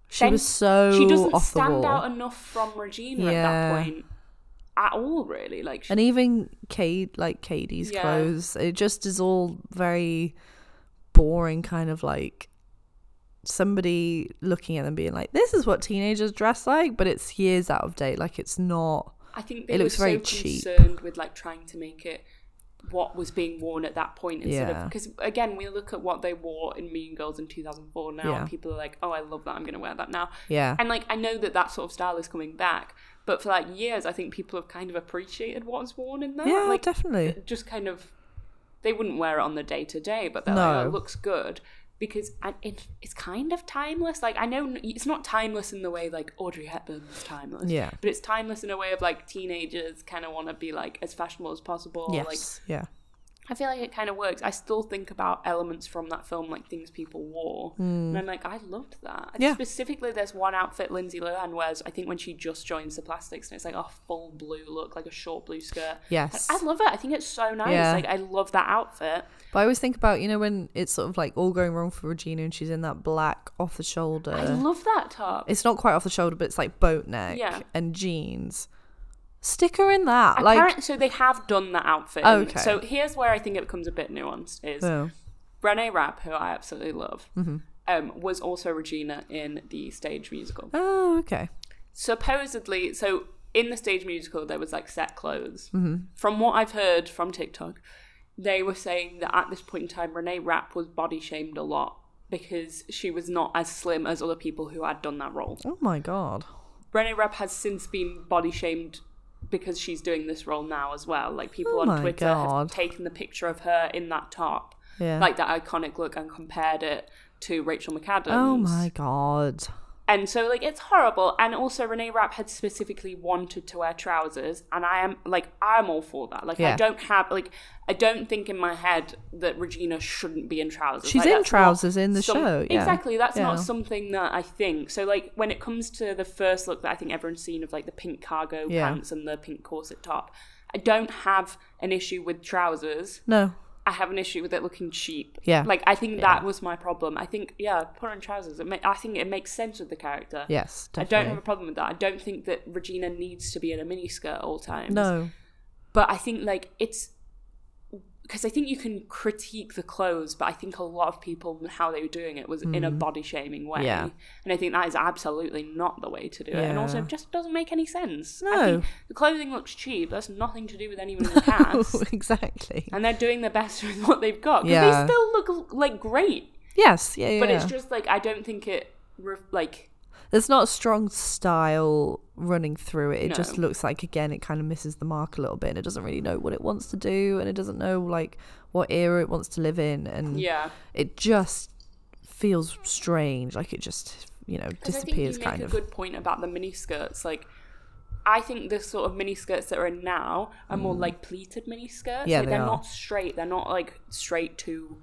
she was so she doesn't stand out enough from Regina at that point at all. Really, like she, and even Kate, like Katie's Yeah. clothes, it just is all very boring, kind of like somebody looking at them being like, "This is what teenagers dress like," but it's years out of date. Like it's not. I think they It were looks so very cheap. concerned with like trying to make it what was being worn at that point instead Yeah. of because again we look at what they wore in Mean Girls in 2004 now Yeah. and people are like oh I love that I'm gonna wear that now Yeah, and like I know that that sort of style is coming back but for like years I think people have kind of appreciated what was worn in that yeah, like definitely. just kind of they wouldn't wear it on the day to day, but they're like, oh, it looks good because it's kind of timeless. Like I know it's not timeless in the way like Audrey Hepburn's timeless, Yeah. but it's timeless in a way of like teenagers kind of want to be like as fashionable as possible. Like Yes, yeah, I feel like it kind of works. I still think about elements from that film, like things people wore, hmm. and I'm like, I loved that. Yeah. Specifically, there's one outfit Lindsay Lohan wears. I think when she just joins the Plastics, and it's like a full blue look, like a short blue skirt. yes. I love it. I think it's so nice. Yeah. Like I love that outfit. But I always think about you know when it's sort of like all going wrong for Regina and she's in that black off the shoulder. I love that top. it's not quite off the shoulder, but it's like boat neck Yeah. and jeans. Stick her in that. Like, so they have done that outfit. Okay. So here's where I think it becomes a bit nuanced. Is oh, Renee Rapp, who I absolutely love, Mm-hmm. um, was also Regina in the stage musical. oh, okay. Supposedly, so in the stage musical, there was like set clothes. Mm-hmm. From what I've heard from TikTok, they were saying that at this point in time, Renee Rapp was body shamed a lot because she was not as slim as other people who had done that role. Oh my god. Renee Rapp has since been body shamed because she's doing this role now as well. Like people Oh on Twitter God. have taken the picture of her in that top, Yeah. like that iconic look, and compared it to Rachel McAdams. oh my god. And so like it's horrible. And also Renee Rapp had specifically wanted to wear trousers, and I am like I'm all for that. Like I don't have like I don't think in my head that Regina shouldn't be in trousers. She's Like, in trousers in the some- show, yeah. Exactly. That's not something that I think. So like when it comes to the first look that I think everyone's seen of like the pink cargo Yeah. pants and the pink corset top, I don't have an issue with trousers. No. I have an issue with it looking cheap. Yeah. Like I think Yeah. that was my problem. I think yeah, put on trousers. It ma- I think it makes sense with the character. Yes, I don't have a problem with that. I don't think that Regina needs to be in a miniskirt all times. No. But I think like it's because I think you can critique the clothes, but I think a lot of people how they were doing it was in a body shaming way. Mm. Yeah. And I think that is absolutely not the way to do it. And also it just doesn't make any sense. I No. think the clothing looks cheap. That's nothing to do with anyone in the cast. exactly. and they're doing their best with what they've got. Because Yeah. they still look like great. Yes, yeah, yeah. But it's just like I don't think it re- like There's not a strong style running through it. It just looks like again it kind of misses the mark a little bit and it doesn't really know what it wants to do and it doesn't know like what era it wants to live in and yeah. it just feels strange like it just you know 'Cause I think disappears you make kind a of good point about the mini skirts. Like, I think the sort of mini skirts that are in now are more like pleated mini skirts. Mm. Yeah, like, they they're are. not straight. They're not like straight to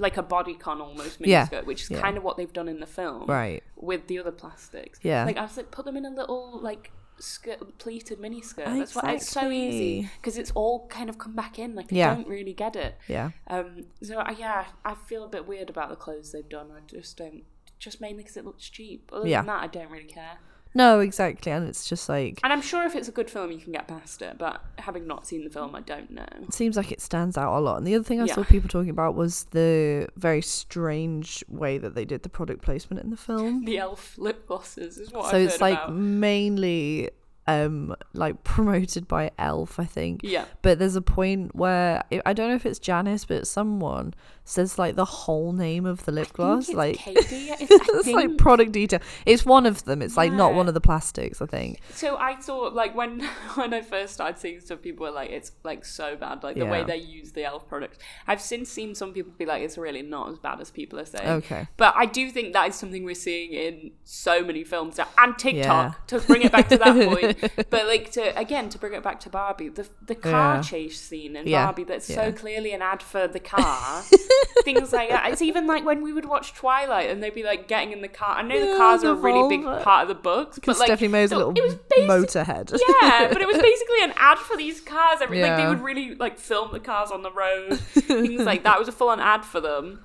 like a bodycon almost mini Yeah, which is yeah. kind of what they've done in the film right with the other plastics. Yeah. like I was like, put them in a little like skirt, pleated mini skirt. That's why it's so easy because it's all kind of come back in. Like I Yeah. don't really get it. yeah Um, so I yeah, I feel a bit weird about the clothes they've done. I just don't, just mainly because it looks cheap. Other Yeah. than that, I don't really care. No exactly and it's just like And I'm sure if it's a good film, you can get past it. But having not seen the film, I don't know. it seems like it stands out a lot and the other thing i Yeah. saw people talking about was the very strange way that they did the product placement in the film The elf lip glosses is what so I've it's like about. mainly um like promoted by elf i think Yeah, but there's a point where I- don't know if it's janice but someone says like the whole name of the lip gloss like it's Katie. It's, it's like product detail it's one of them it's like not one of the plastics i think So I thought like when when I first started seeing stuff, people were like, "It's like so bad." Like the way they use the elf products. I've since seen some people be like, "It's really not as bad as people are saying." Okay. But I do think that is something we're seeing in so many films now, and TikTok Yeah. to bring it back to that point. But like to again to bring it back to Barbie, the the car Yeah. chase scene in Yeah. Barbie that's Yeah. so clearly an ad for the car. Things like that. It's even like when we would watch Twilight and they'd be like getting in the car. I know the cars are a really big part of the books, but because like Stephenie Meyer's a little basic- motorhead yeah, but it was basically an ad for these cars. Every, Like they would really like film the cars on the road, things like that. It was a full-on ad for them,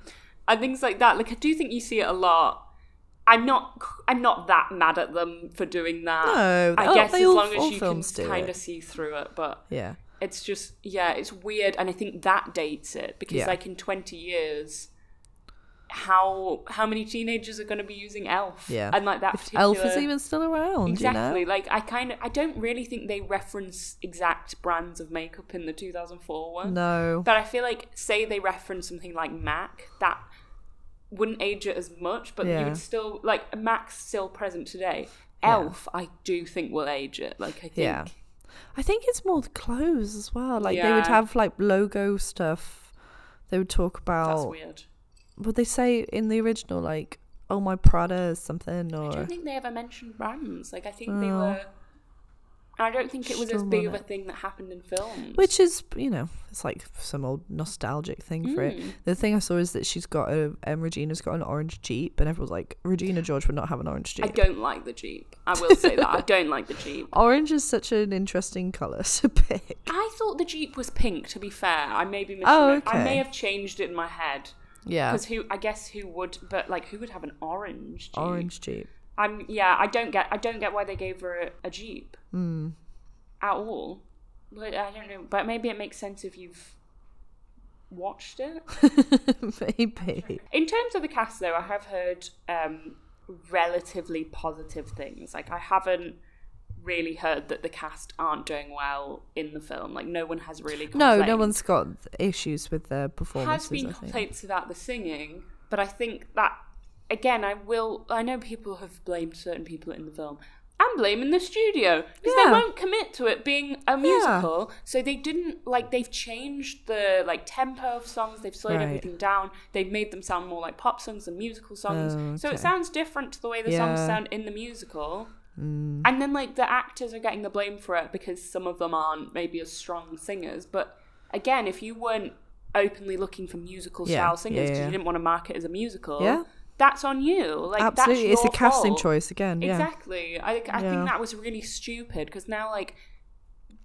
and things like that. Like I do think you see it a lot. I'm not. I'm not that mad at them for doing that. No, I guess as all- long as you can kind of see through it, but yeah it's just yeah, it's weird, and I think that dates it because Yeah. like in 20 years. How how many teenagers are going to be using Elf? yeah and like that if particular elf is even still around Exactly. you know Like I kind of I don't really think they reference exact brands of makeup in the 2004 one. no But I feel like say they reference something like Mac that wouldn't age it as much, but you would still like Max still present today. Yeah. Elf, I do think will age it. Like I think Yeah. I think it's more the clothes as well. Like they would have like logo stuff. They would talk that's about. weird. Would they say in the original like, "Oh my Prada" is something Or I don't think they ever mentioned brands. Like I think they Oh. were. I don't think it was as big of a thing that happened in films. Which is, you know, it's like some old nostalgic thing for it. Mm. The thing I saw is that she's got a, um, Regina's got an orange Jeep, and everyone's like, Regina George would not have an orange jeep. I don't like the Jeep. I will say that I don't like the Jeep. Orange is such an interesting colour to pick. I thought the Jeep was pink. To be fair, I may be. Oh, misremem- I may have changed it in my head Yeah, because who? I guess who would? But like, who would have an orange Jeep? orange Jeep. I'm. Yeah, I don't get. I don't get why they gave her a, a Jeep Hmm. at all. But I don't know. But maybe it makes sense if you've watched it. Maybe. In terms of the cast, though, I have heard um, relatively positive things. Like I haven't really heard that the cast aren't doing well in the film. Like no one has really. No, Complained. no one's got issues with their has been complaints about the singing, but I think that again, I will. I know people have blamed certain people in the film. I'm blaming the studio because they won't commit to it being a musical. So they didn't like they've changed the like tempo of songs. They've slowed Right. everything down. They've made them sound more like pop songs than musical songs. Oh, So it sounds different to the way the songs sound in the musical. Mm. And then like the actors are getting the blame for it because some of them aren't maybe as strong singers. But again, if you weren't openly looking for musical Yeah, style singers yeah, because yeah. you didn't want to mark it as a musical, Yeah. That's on you. Like Absolutely, it's a casting fault. choice again. Yeah, Exactly. I I Yeah. think that was really stupid because now like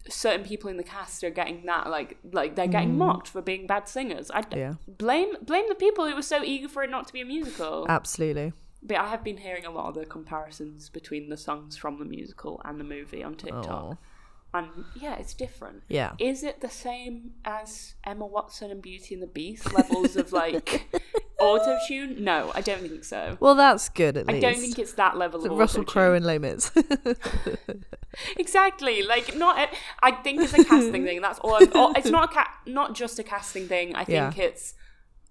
certain people in the cast are getting that like like they're getting mocked for being bad singers. I Mm. Yeah. blame blame the people who were so eager for it not to be a musical. Absolutely. but I have been hearing a lot of the comparisons between the songs from the musical and the movie on TikTok. Oh. And yeah, it's different. Yeah. Is it the same as Emma Watson and Beauty and the Beast levels of like auto tune? No, I don't think so. Well, that's good at I least. I don't think it's that level of Russell. Crowe and Les Mis. Exactly. Like not. I think it's a casting thing. That's all. I'm, all it's not a ca- not just a casting thing. I think Yeah. it's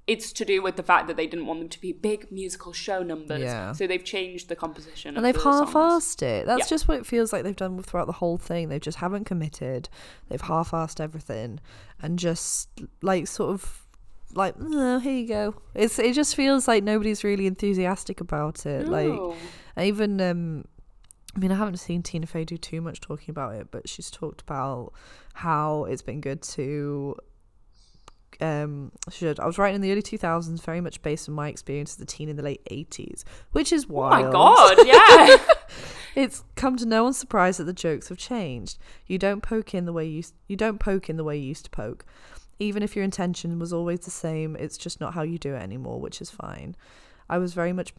it's to do with the fact that they didn't want them to be big musical show numbers. Yeah. So they've changed the composition. and they've the half-assed it. That's Yeah. just what it feels like they've done throughout the whole thing. They just haven't committed. They've half-assed everything, and just like sort of like, "Uh, here you go. It's it just feels like nobody's really enthusiastic about it. Like even um I mean I haven't seen Tina Fey do too much talking about it, but she's talked about how it's been good to um should I was writing in the early 2000s very much based on my experience as a teen in the late 80s which is Oh wild. my god! Yeah. It's come to no one's surprise that the jokes have changed. You don't poke in the way you you don't poke in the way you used to poke. Even if your intention was always the same, it's just not how you do it anymore, which is fine. I was very much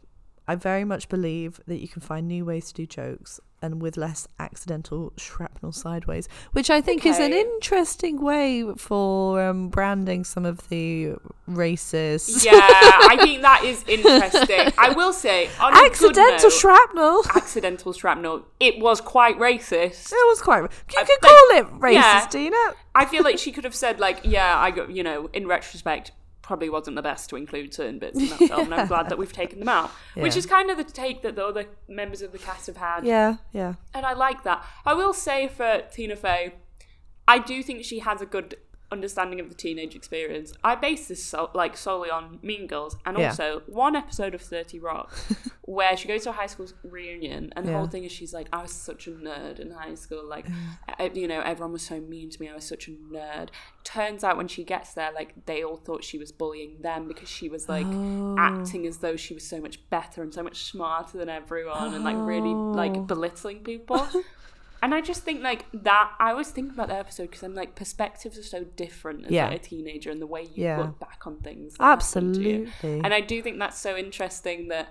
I very much believe that you can find new ways to do jokes and with less accidental shrapnel sideways, which I think is an interesting way for um, branding some of the racists. yeah, I think that is interesting. I will say, on a good Accidental note, shrapnel. accidental shrapnel. It was quite racist. It was quite. You I could think- call it racist, yeah. Tina. I feel like she could have said like, yeah, I got you know, in retrospect, probably wasn't the best to include certain bits in that film, and I'm glad that we've taken them out. Which is kind of the take that the other members of the cast have had, Yeah, yeah. and I like that. I will say for Tina Fey, I do think she has a good understanding of the teenage experience. I base this so, like solely on Mean Girls, and Yeah. also one episode of Thirty Rock, where she goes to a high school reunion, and the Yeah. whole thing is she's like, "I was such a nerd in high school. Like, I, you know, everyone was so mean to me. I was such a nerd." Turns out when she gets there, like they all thought she was bullying them because she was like Oh. acting as though she was so much better and so much smarter than everyone, and like really Oh. like belittling people. And I just think like that. I always think about that episode because I'm like perspectives are so different as Yeah. like, a teenager and the way you Yeah. look back on things. that happen to you. Absolutely. And I do think that's so interesting that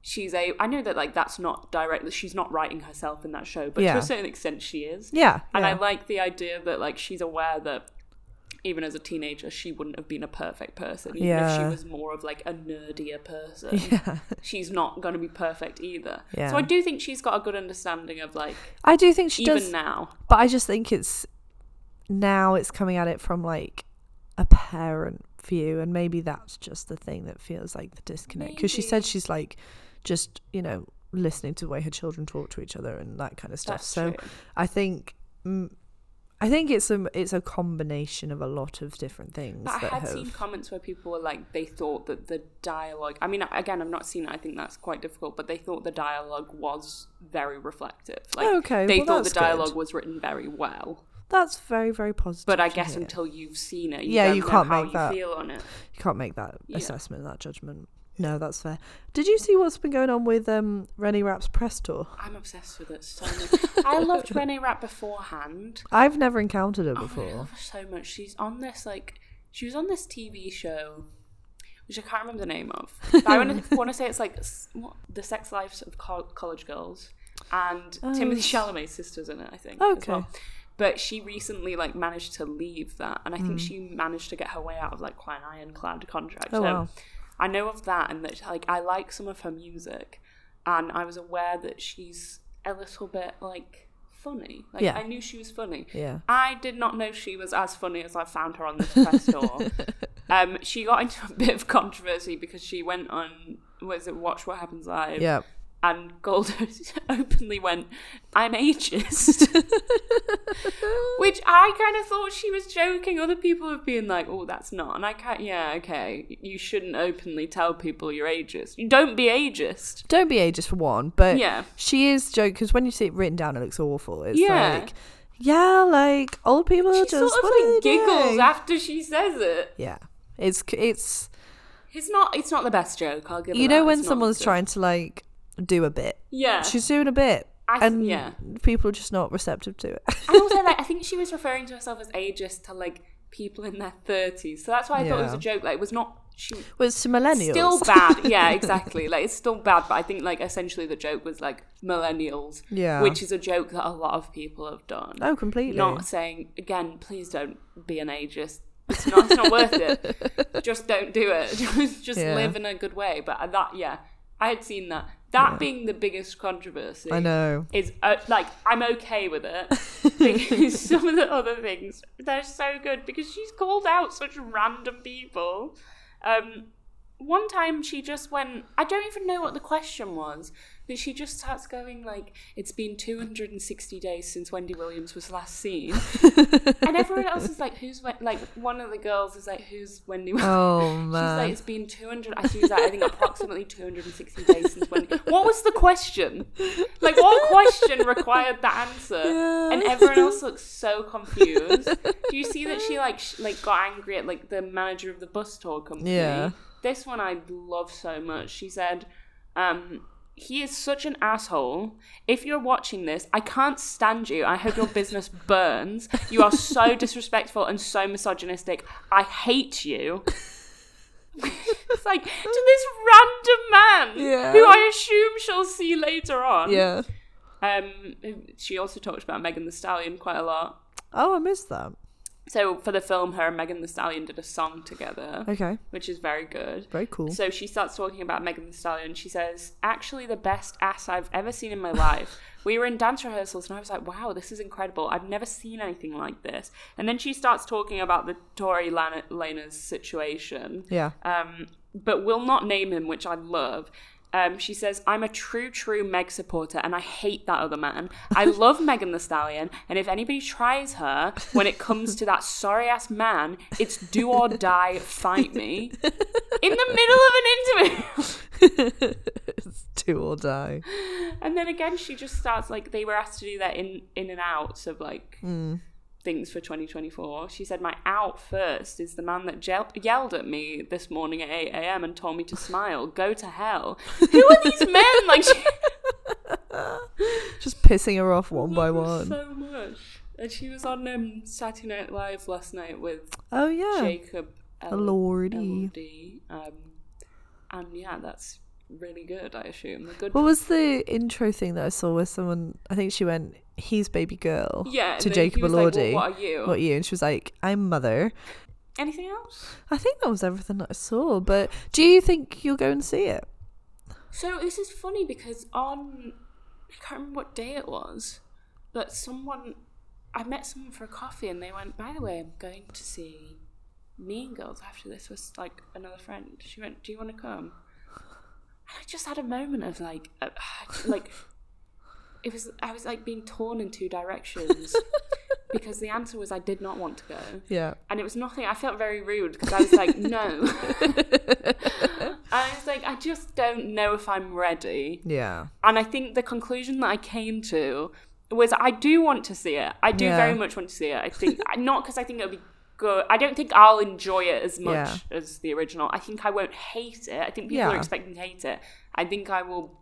she's a. I know that like that's not directly. She's not writing herself in that show, but to a certain extent she is. yeah, And I like the idea that like she's aware that even as a teenager she wouldn't have been a perfect person. Even if she was more of like a nerdier person. yeah. She's not gonna be perfect either. Yeah. So I do think she's got a good understanding of like I do think she even does, now. but I just think it's now it's coming at it from like a parent view, and maybe that's just the thing that feels like the disconnect. Because she said she's like just you know listening to the way her children talk to each other and that kind of stuff. That's so true. I think. Mm, I think it's a it's a combination of a lot of different things But I had have seen comments where people were like, they thought that the dialogue. I mean, again, I've not seen it. I think that's quite difficult. But they thought the dialogue was very reflective. Like, oh, Okay, they well, thought the that's good. dialogue was written very well. that's very very positive. But I guess until you've seen it, you Yeah, you know can't how make you that. feel on it. you can't make that Yeah. assessment, that judgment. No, that's fair. Did you see what's been going on with um, Renee Rapp's press tour? I'm obsessed with it so much. I loved Renee Rapp beforehand. I've never encountered her Oh, I before. love her so much. She's on this like she was on this TV show, which I can't remember the name of. But I want to say it's like what, the sex lives of col- college girls, and Timothée Chalamet's sister's in it. I think. as Oh. Okay. well. But she recently like managed to leave that, and I think she managed to get her way out of like quite an ironclad contract. Hmm. Oh, so wow. I know of that, and that like I like some of her music, and I was aware that she's a little bit like funny. Like Yeah. I knew she was funny. Yeah. I did not know she was as funny as I found her on this press tour. um, she got into a bit of controversy because she went on, was it Watch What Happens Live? Yeah. And Goldo openly went, I'm ageist. Which I kind of thought she was joking. Other people have been like, oh, that's not. And I can't, yeah, okay. You shouldn't openly tell people you're ageist. You don't be ageist. Don't be ageist for one, but Yeah. she is joke because when you see it written down, it looks awful. It's Yeah. like, yeah, like old people She just sort of like giggles doing? after she says it. Yeah, it's it's It's not. It's not the best joke. I'll give. you know that. when someone's trying to like do a bit. Yeah. She's doing a bit. I th- and yeah. people are just not receptive to it. And also, like, I think she was referring to herself as ageist to like people in their thirties. So that's why I thought it was a joke. Like, it was not. She it's to millennials. still bad. Yeah, exactly. Like, it's still bad. But I think like essentially the joke was like millennials. Yeah. Which is a joke that a lot of people have done. oh, completely. Not saying again. Please don't be an ageist. It's not. It's not worth it. Just don't do it. Just, just Yeah. live in a good way. But that, yeah, I had seen that. That being the biggest controversy I know. is uh, like I'm okay with it. because some of the other things they're so good because she's called out such random people. Um, one time she just went. I don't even know what the question was, but she just starts going like, "It's been 260 days since Wendy Williams was last seen," and everyone else is like, "Who's like?" One of the girls is like, "Who's Wendy?" Williams? Oh She's like, it's been 200, I think, like, I think approximately 260 days since when. What was the question? Like, what question required that answer? Yeah. And everyone else looks so confused. Do you see that she, like, sh- like got angry at, like, the manager of the bus tour company? Yeah. This one I love so much. She said, um, he is such an asshole. If you're watching this, I can't stand you. I hope your business burns. You are so disrespectful and so misogynistic. I hate you. it's like to this random man Yeah. who I assume she'll see later on. yeah. Um, she also talked about Megan Thee Stallion quite a lot. Oh, I missed that. So for the film, her and Megan Thee Stallion did a song together, Okay. which is very good. Very cool. So she starts talking about Megan Thee Stallion. She says, "Actually, the best ass I've ever seen in my life." we were in dance rehearsals, and I was like, "Wow, this is incredible! I've never seen anything like this." And then she starts talking about the Tory Lana- Lanez situation, yeah. um, but will not name him, which I love. Um, she says, I'm a true, true Meg supporter and I hate that other man. I love Megan Thee Stallion, and if anybody tries her when it comes to that sorry ass man, it's do or die, fight me. In the middle of an interview. it's do or die. And then again, she just starts like they were asked to do their in, in and outs of like things for 2024. She said, My out first is the man that gel- yelled at me this morning at 8 a.m. and told me to smile. Go to hell. Who are these men? Like, she Just pissing her off one by one. so much. And she was on um, Saturday Night Live last night with oh yeah. Jacob El- Elordi. Elordi. Um, and yeah, that's really good, I assume. The good What was the intro thing that I saw where someone I think she went, He's baby girl yeah, to Jacob was like, Elordi. "Well, what are you? What are you? And she was like, I'm mother. Anything else? I think that was everything that I saw. But do you think you'll go and see it? So this is funny because on I can't remember what day it was, but someone I met someone for a coffee and they went, by the way, I'm going to see Mean Girls after this was like another friend. She went, Do you want to come? And I just had a moment of like uh, like it was I was like being torn in two directions because the answer was I did not want to go. Yeah. And it was nothing. I felt very rude because I was like, no. I was like, I just don't know if I'm ready. Yeah. And I think the conclusion that I came to was I do want to see it. I do Yeah. very much want to see it. I think, not because I think it'll be good. I don't think I'll enjoy it as much Yeah. as the original. I think I won't hate it. I think people are expecting to hate it. I think I will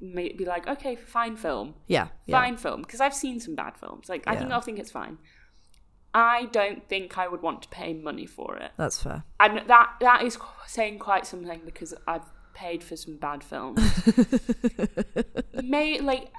be like, okay, fine film Yeah. Yeah. fine film because I've seen some bad films. Like I think I'll think it's fine. I don't think I would want to pay money for it, That's fair. and that that is saying quite something because I've paid for some bad films. May like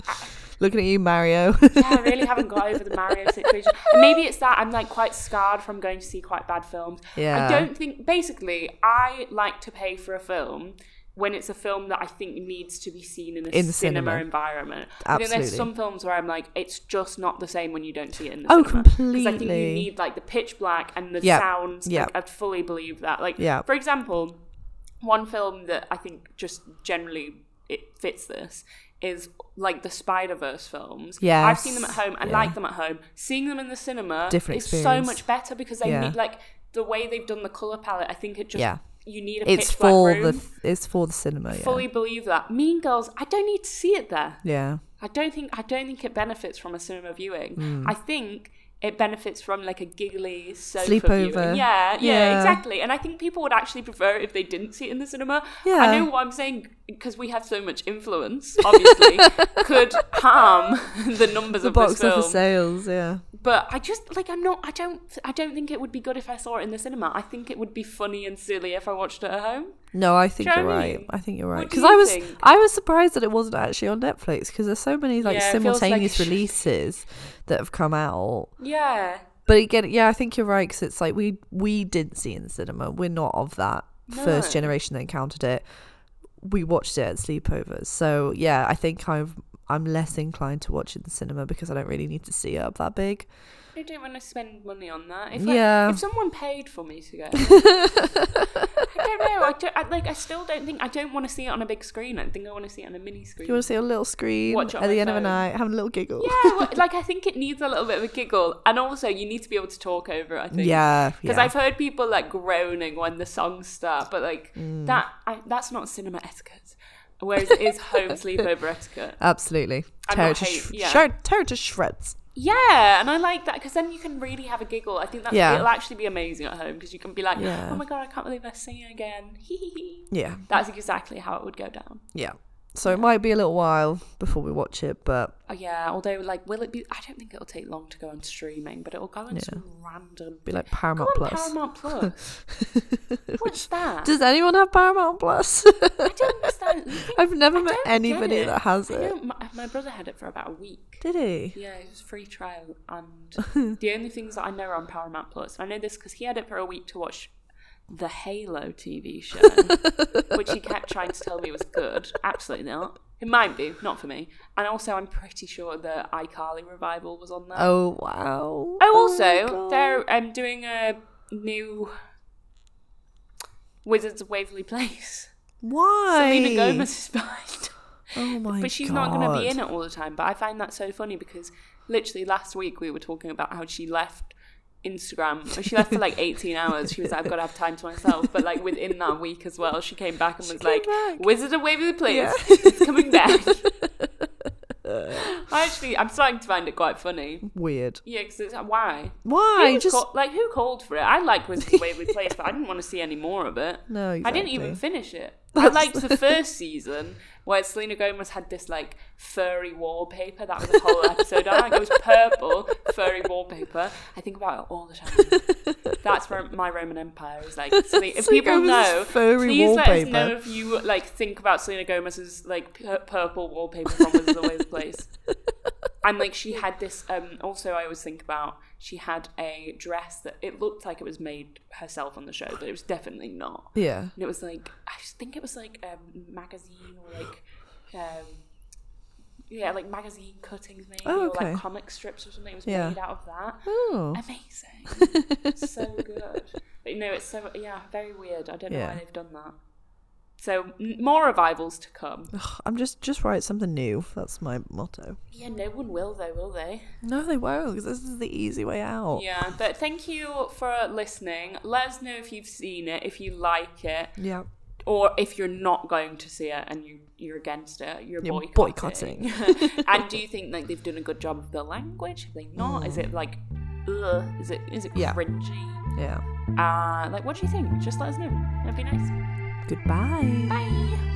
Looking at you, Mario. yeah, I really haven't got over the Mario situation. And maybe it's that I'm like quite scarred from going to see quite bad films. Yeah. I don't think basically I like to pay for a film when it's a film that I think needs to be seen in a In the cinema, cinema. environment. I think there's some films where I'm like, it's just not the same when you don't see it in the Oh, cinema. Because I think you need like the pitch black and the Yep. sounds. Yep. Like, I fully believe that. Like, Yep. for example, one film that I think just generally it fits this is like the Spider Verse films. Yeah, I've seen them at home. I Yeah. like them at home. Seeing them in the cinema Different is so much better because they Yeah. need like the way they've done the color palette. I think it just Yeah. You need a it's pitch black for room. the it's for the cinema. Yeah. Fully believe that. Mean Girls. I don't need to see it there. Yeah. I don't think I don't think it benefits from a cinema viewing. Hmm. I think it benefits from like a giggly sofa Sleepover. viewing. Yeah, yeah, Yeah. exactly. And I think people would actually prefer it if they didn't see it in the cinema. Yeah. I know what I'm saying because we have so much influence. Obviously, could harm the numbers The of box this film. office sales, yeah. But I just like I'm not. I don't. I don't think it would be good if I saw it in the cinema. I think it would be funny and silly if I watched it at home. No, I think you're know what I right. I think you're right because you I was think? I was surprised that it wasn't actually on Netflix because there's so many like Yeah, it like simultaneous releases that have come out. Yeah. But again, yeah, I think you're right because it's like we we didn't see it in the cinema. We're not of that first generation that encountered it. We watched it at sleepovers, so yeah, I think I'm I'm less inclined to watch it in the cinema because I don't really need to see it up that big. I don't want to spend money on that. If, like, Yeah. if someone paid for me to go, I don't know. I, don't, I like. I still don't think. I don't want to see it on a big screen. I think I want to see it on a mini screen. You want to see a little screen Watch at the end of a night, having a little giggle. yeah, well, like I think it needs a little bit of a giggle, and also you need to be able to talk over. it, I think. yeah, Because yeah. I've heard people like groaning when the songs start, but like Mm. that, I, that's not cinema etiquette. Whereas it is home sleepover etiquette. Absolutely. Tear to, sh- yeah. tear to shreds. Yeah, and I like that because then you can really have a giggle. I think that Yeah. it'll actually be amazing at home because you can be like, oh Yeah. "Oh my god, I can't believe they're singing again." Yeah, That's exactly how it would go down. yeah. So it might be a little while before we watch it, but Oh, yeah, although like, will it be? I don't think it'll take long to go on streaming, but it'll go on some random. be like Paramount Plus. Paramount Plus. What's that? Does anyone have Paramount Plus? I don't understand. I've never I met anybody that has it. my, my brother had it for about a week. Did he? Yeah, it was free trial, and the only things that I know are on Paramount Plus. I know this because he had it for a week to watch the Halo TV show, which he kept trying to tell me was good. Absolutely not. It might be, not for me. And also, I'm pretty sure the iCarly revival was on there. Oh wow. Oh, also, God. they're um, doing a new Wizards of Waverly Place. why? Selena Gomez is behind. Oh my god. but she's not going to be in it all the time. But I find that so funny because literally last week we were talking about how she left Instagram. She left for like 18 hours. She was like, I've got to have time to myself. But like within that week as well, she came back and was like, back. Wizard of Waverly Place, Yeah. it's coming back. I actually, I'm starting to find it quite funny. Weird. Yeah, because it's like, why? Why? Who Just ca- like who called for it? I like Wizard of Waverly Place, but I didn't want to see any more of it. no. I didn't even finish it. I liked the first season where Selena Gomez had this like furry wallpaper. That was a whole episode. I like it was purple furry wallpaper. I think about it all the time. That's where my Roman Empire is like. Sele- if Selena people Gomez's know, furry please let us know if you like think about Selena Gomez's like pu- purple wallpaper from Wizards of Waverly Place. And like she had this. Um, also, I always think about she had a dress that it looked like it was made herself on the show, but it was definitely not. Yeah. And it was like I think it was like um, magazine or like um, yeah, like magazine cuttings maybe Oh, or like comic strips or something. It was Yeah. made out of that. Oh. Amazing, so good. But you know, it's so yeah, very weird. I don't know Yeah. why they've done that. So more revivals to come. Ugh, I'm just just write something new. That's my motto. Yeah, no one will though, will they? No, they won't. Because this is the easy way out. Yeah, but thank you for listening. Let us know if you've seen it, if you like it. Yeah. or if you're not going to see it and you you're against it, you're, You're boycotting. and do you think like they've done a good job of the language? Have they not? Is it like, ugh? Is it is it Yeah. cringy? Yeah. Uh, like what do you think? Just let us know. That'd be nice. Goodbye. Bye.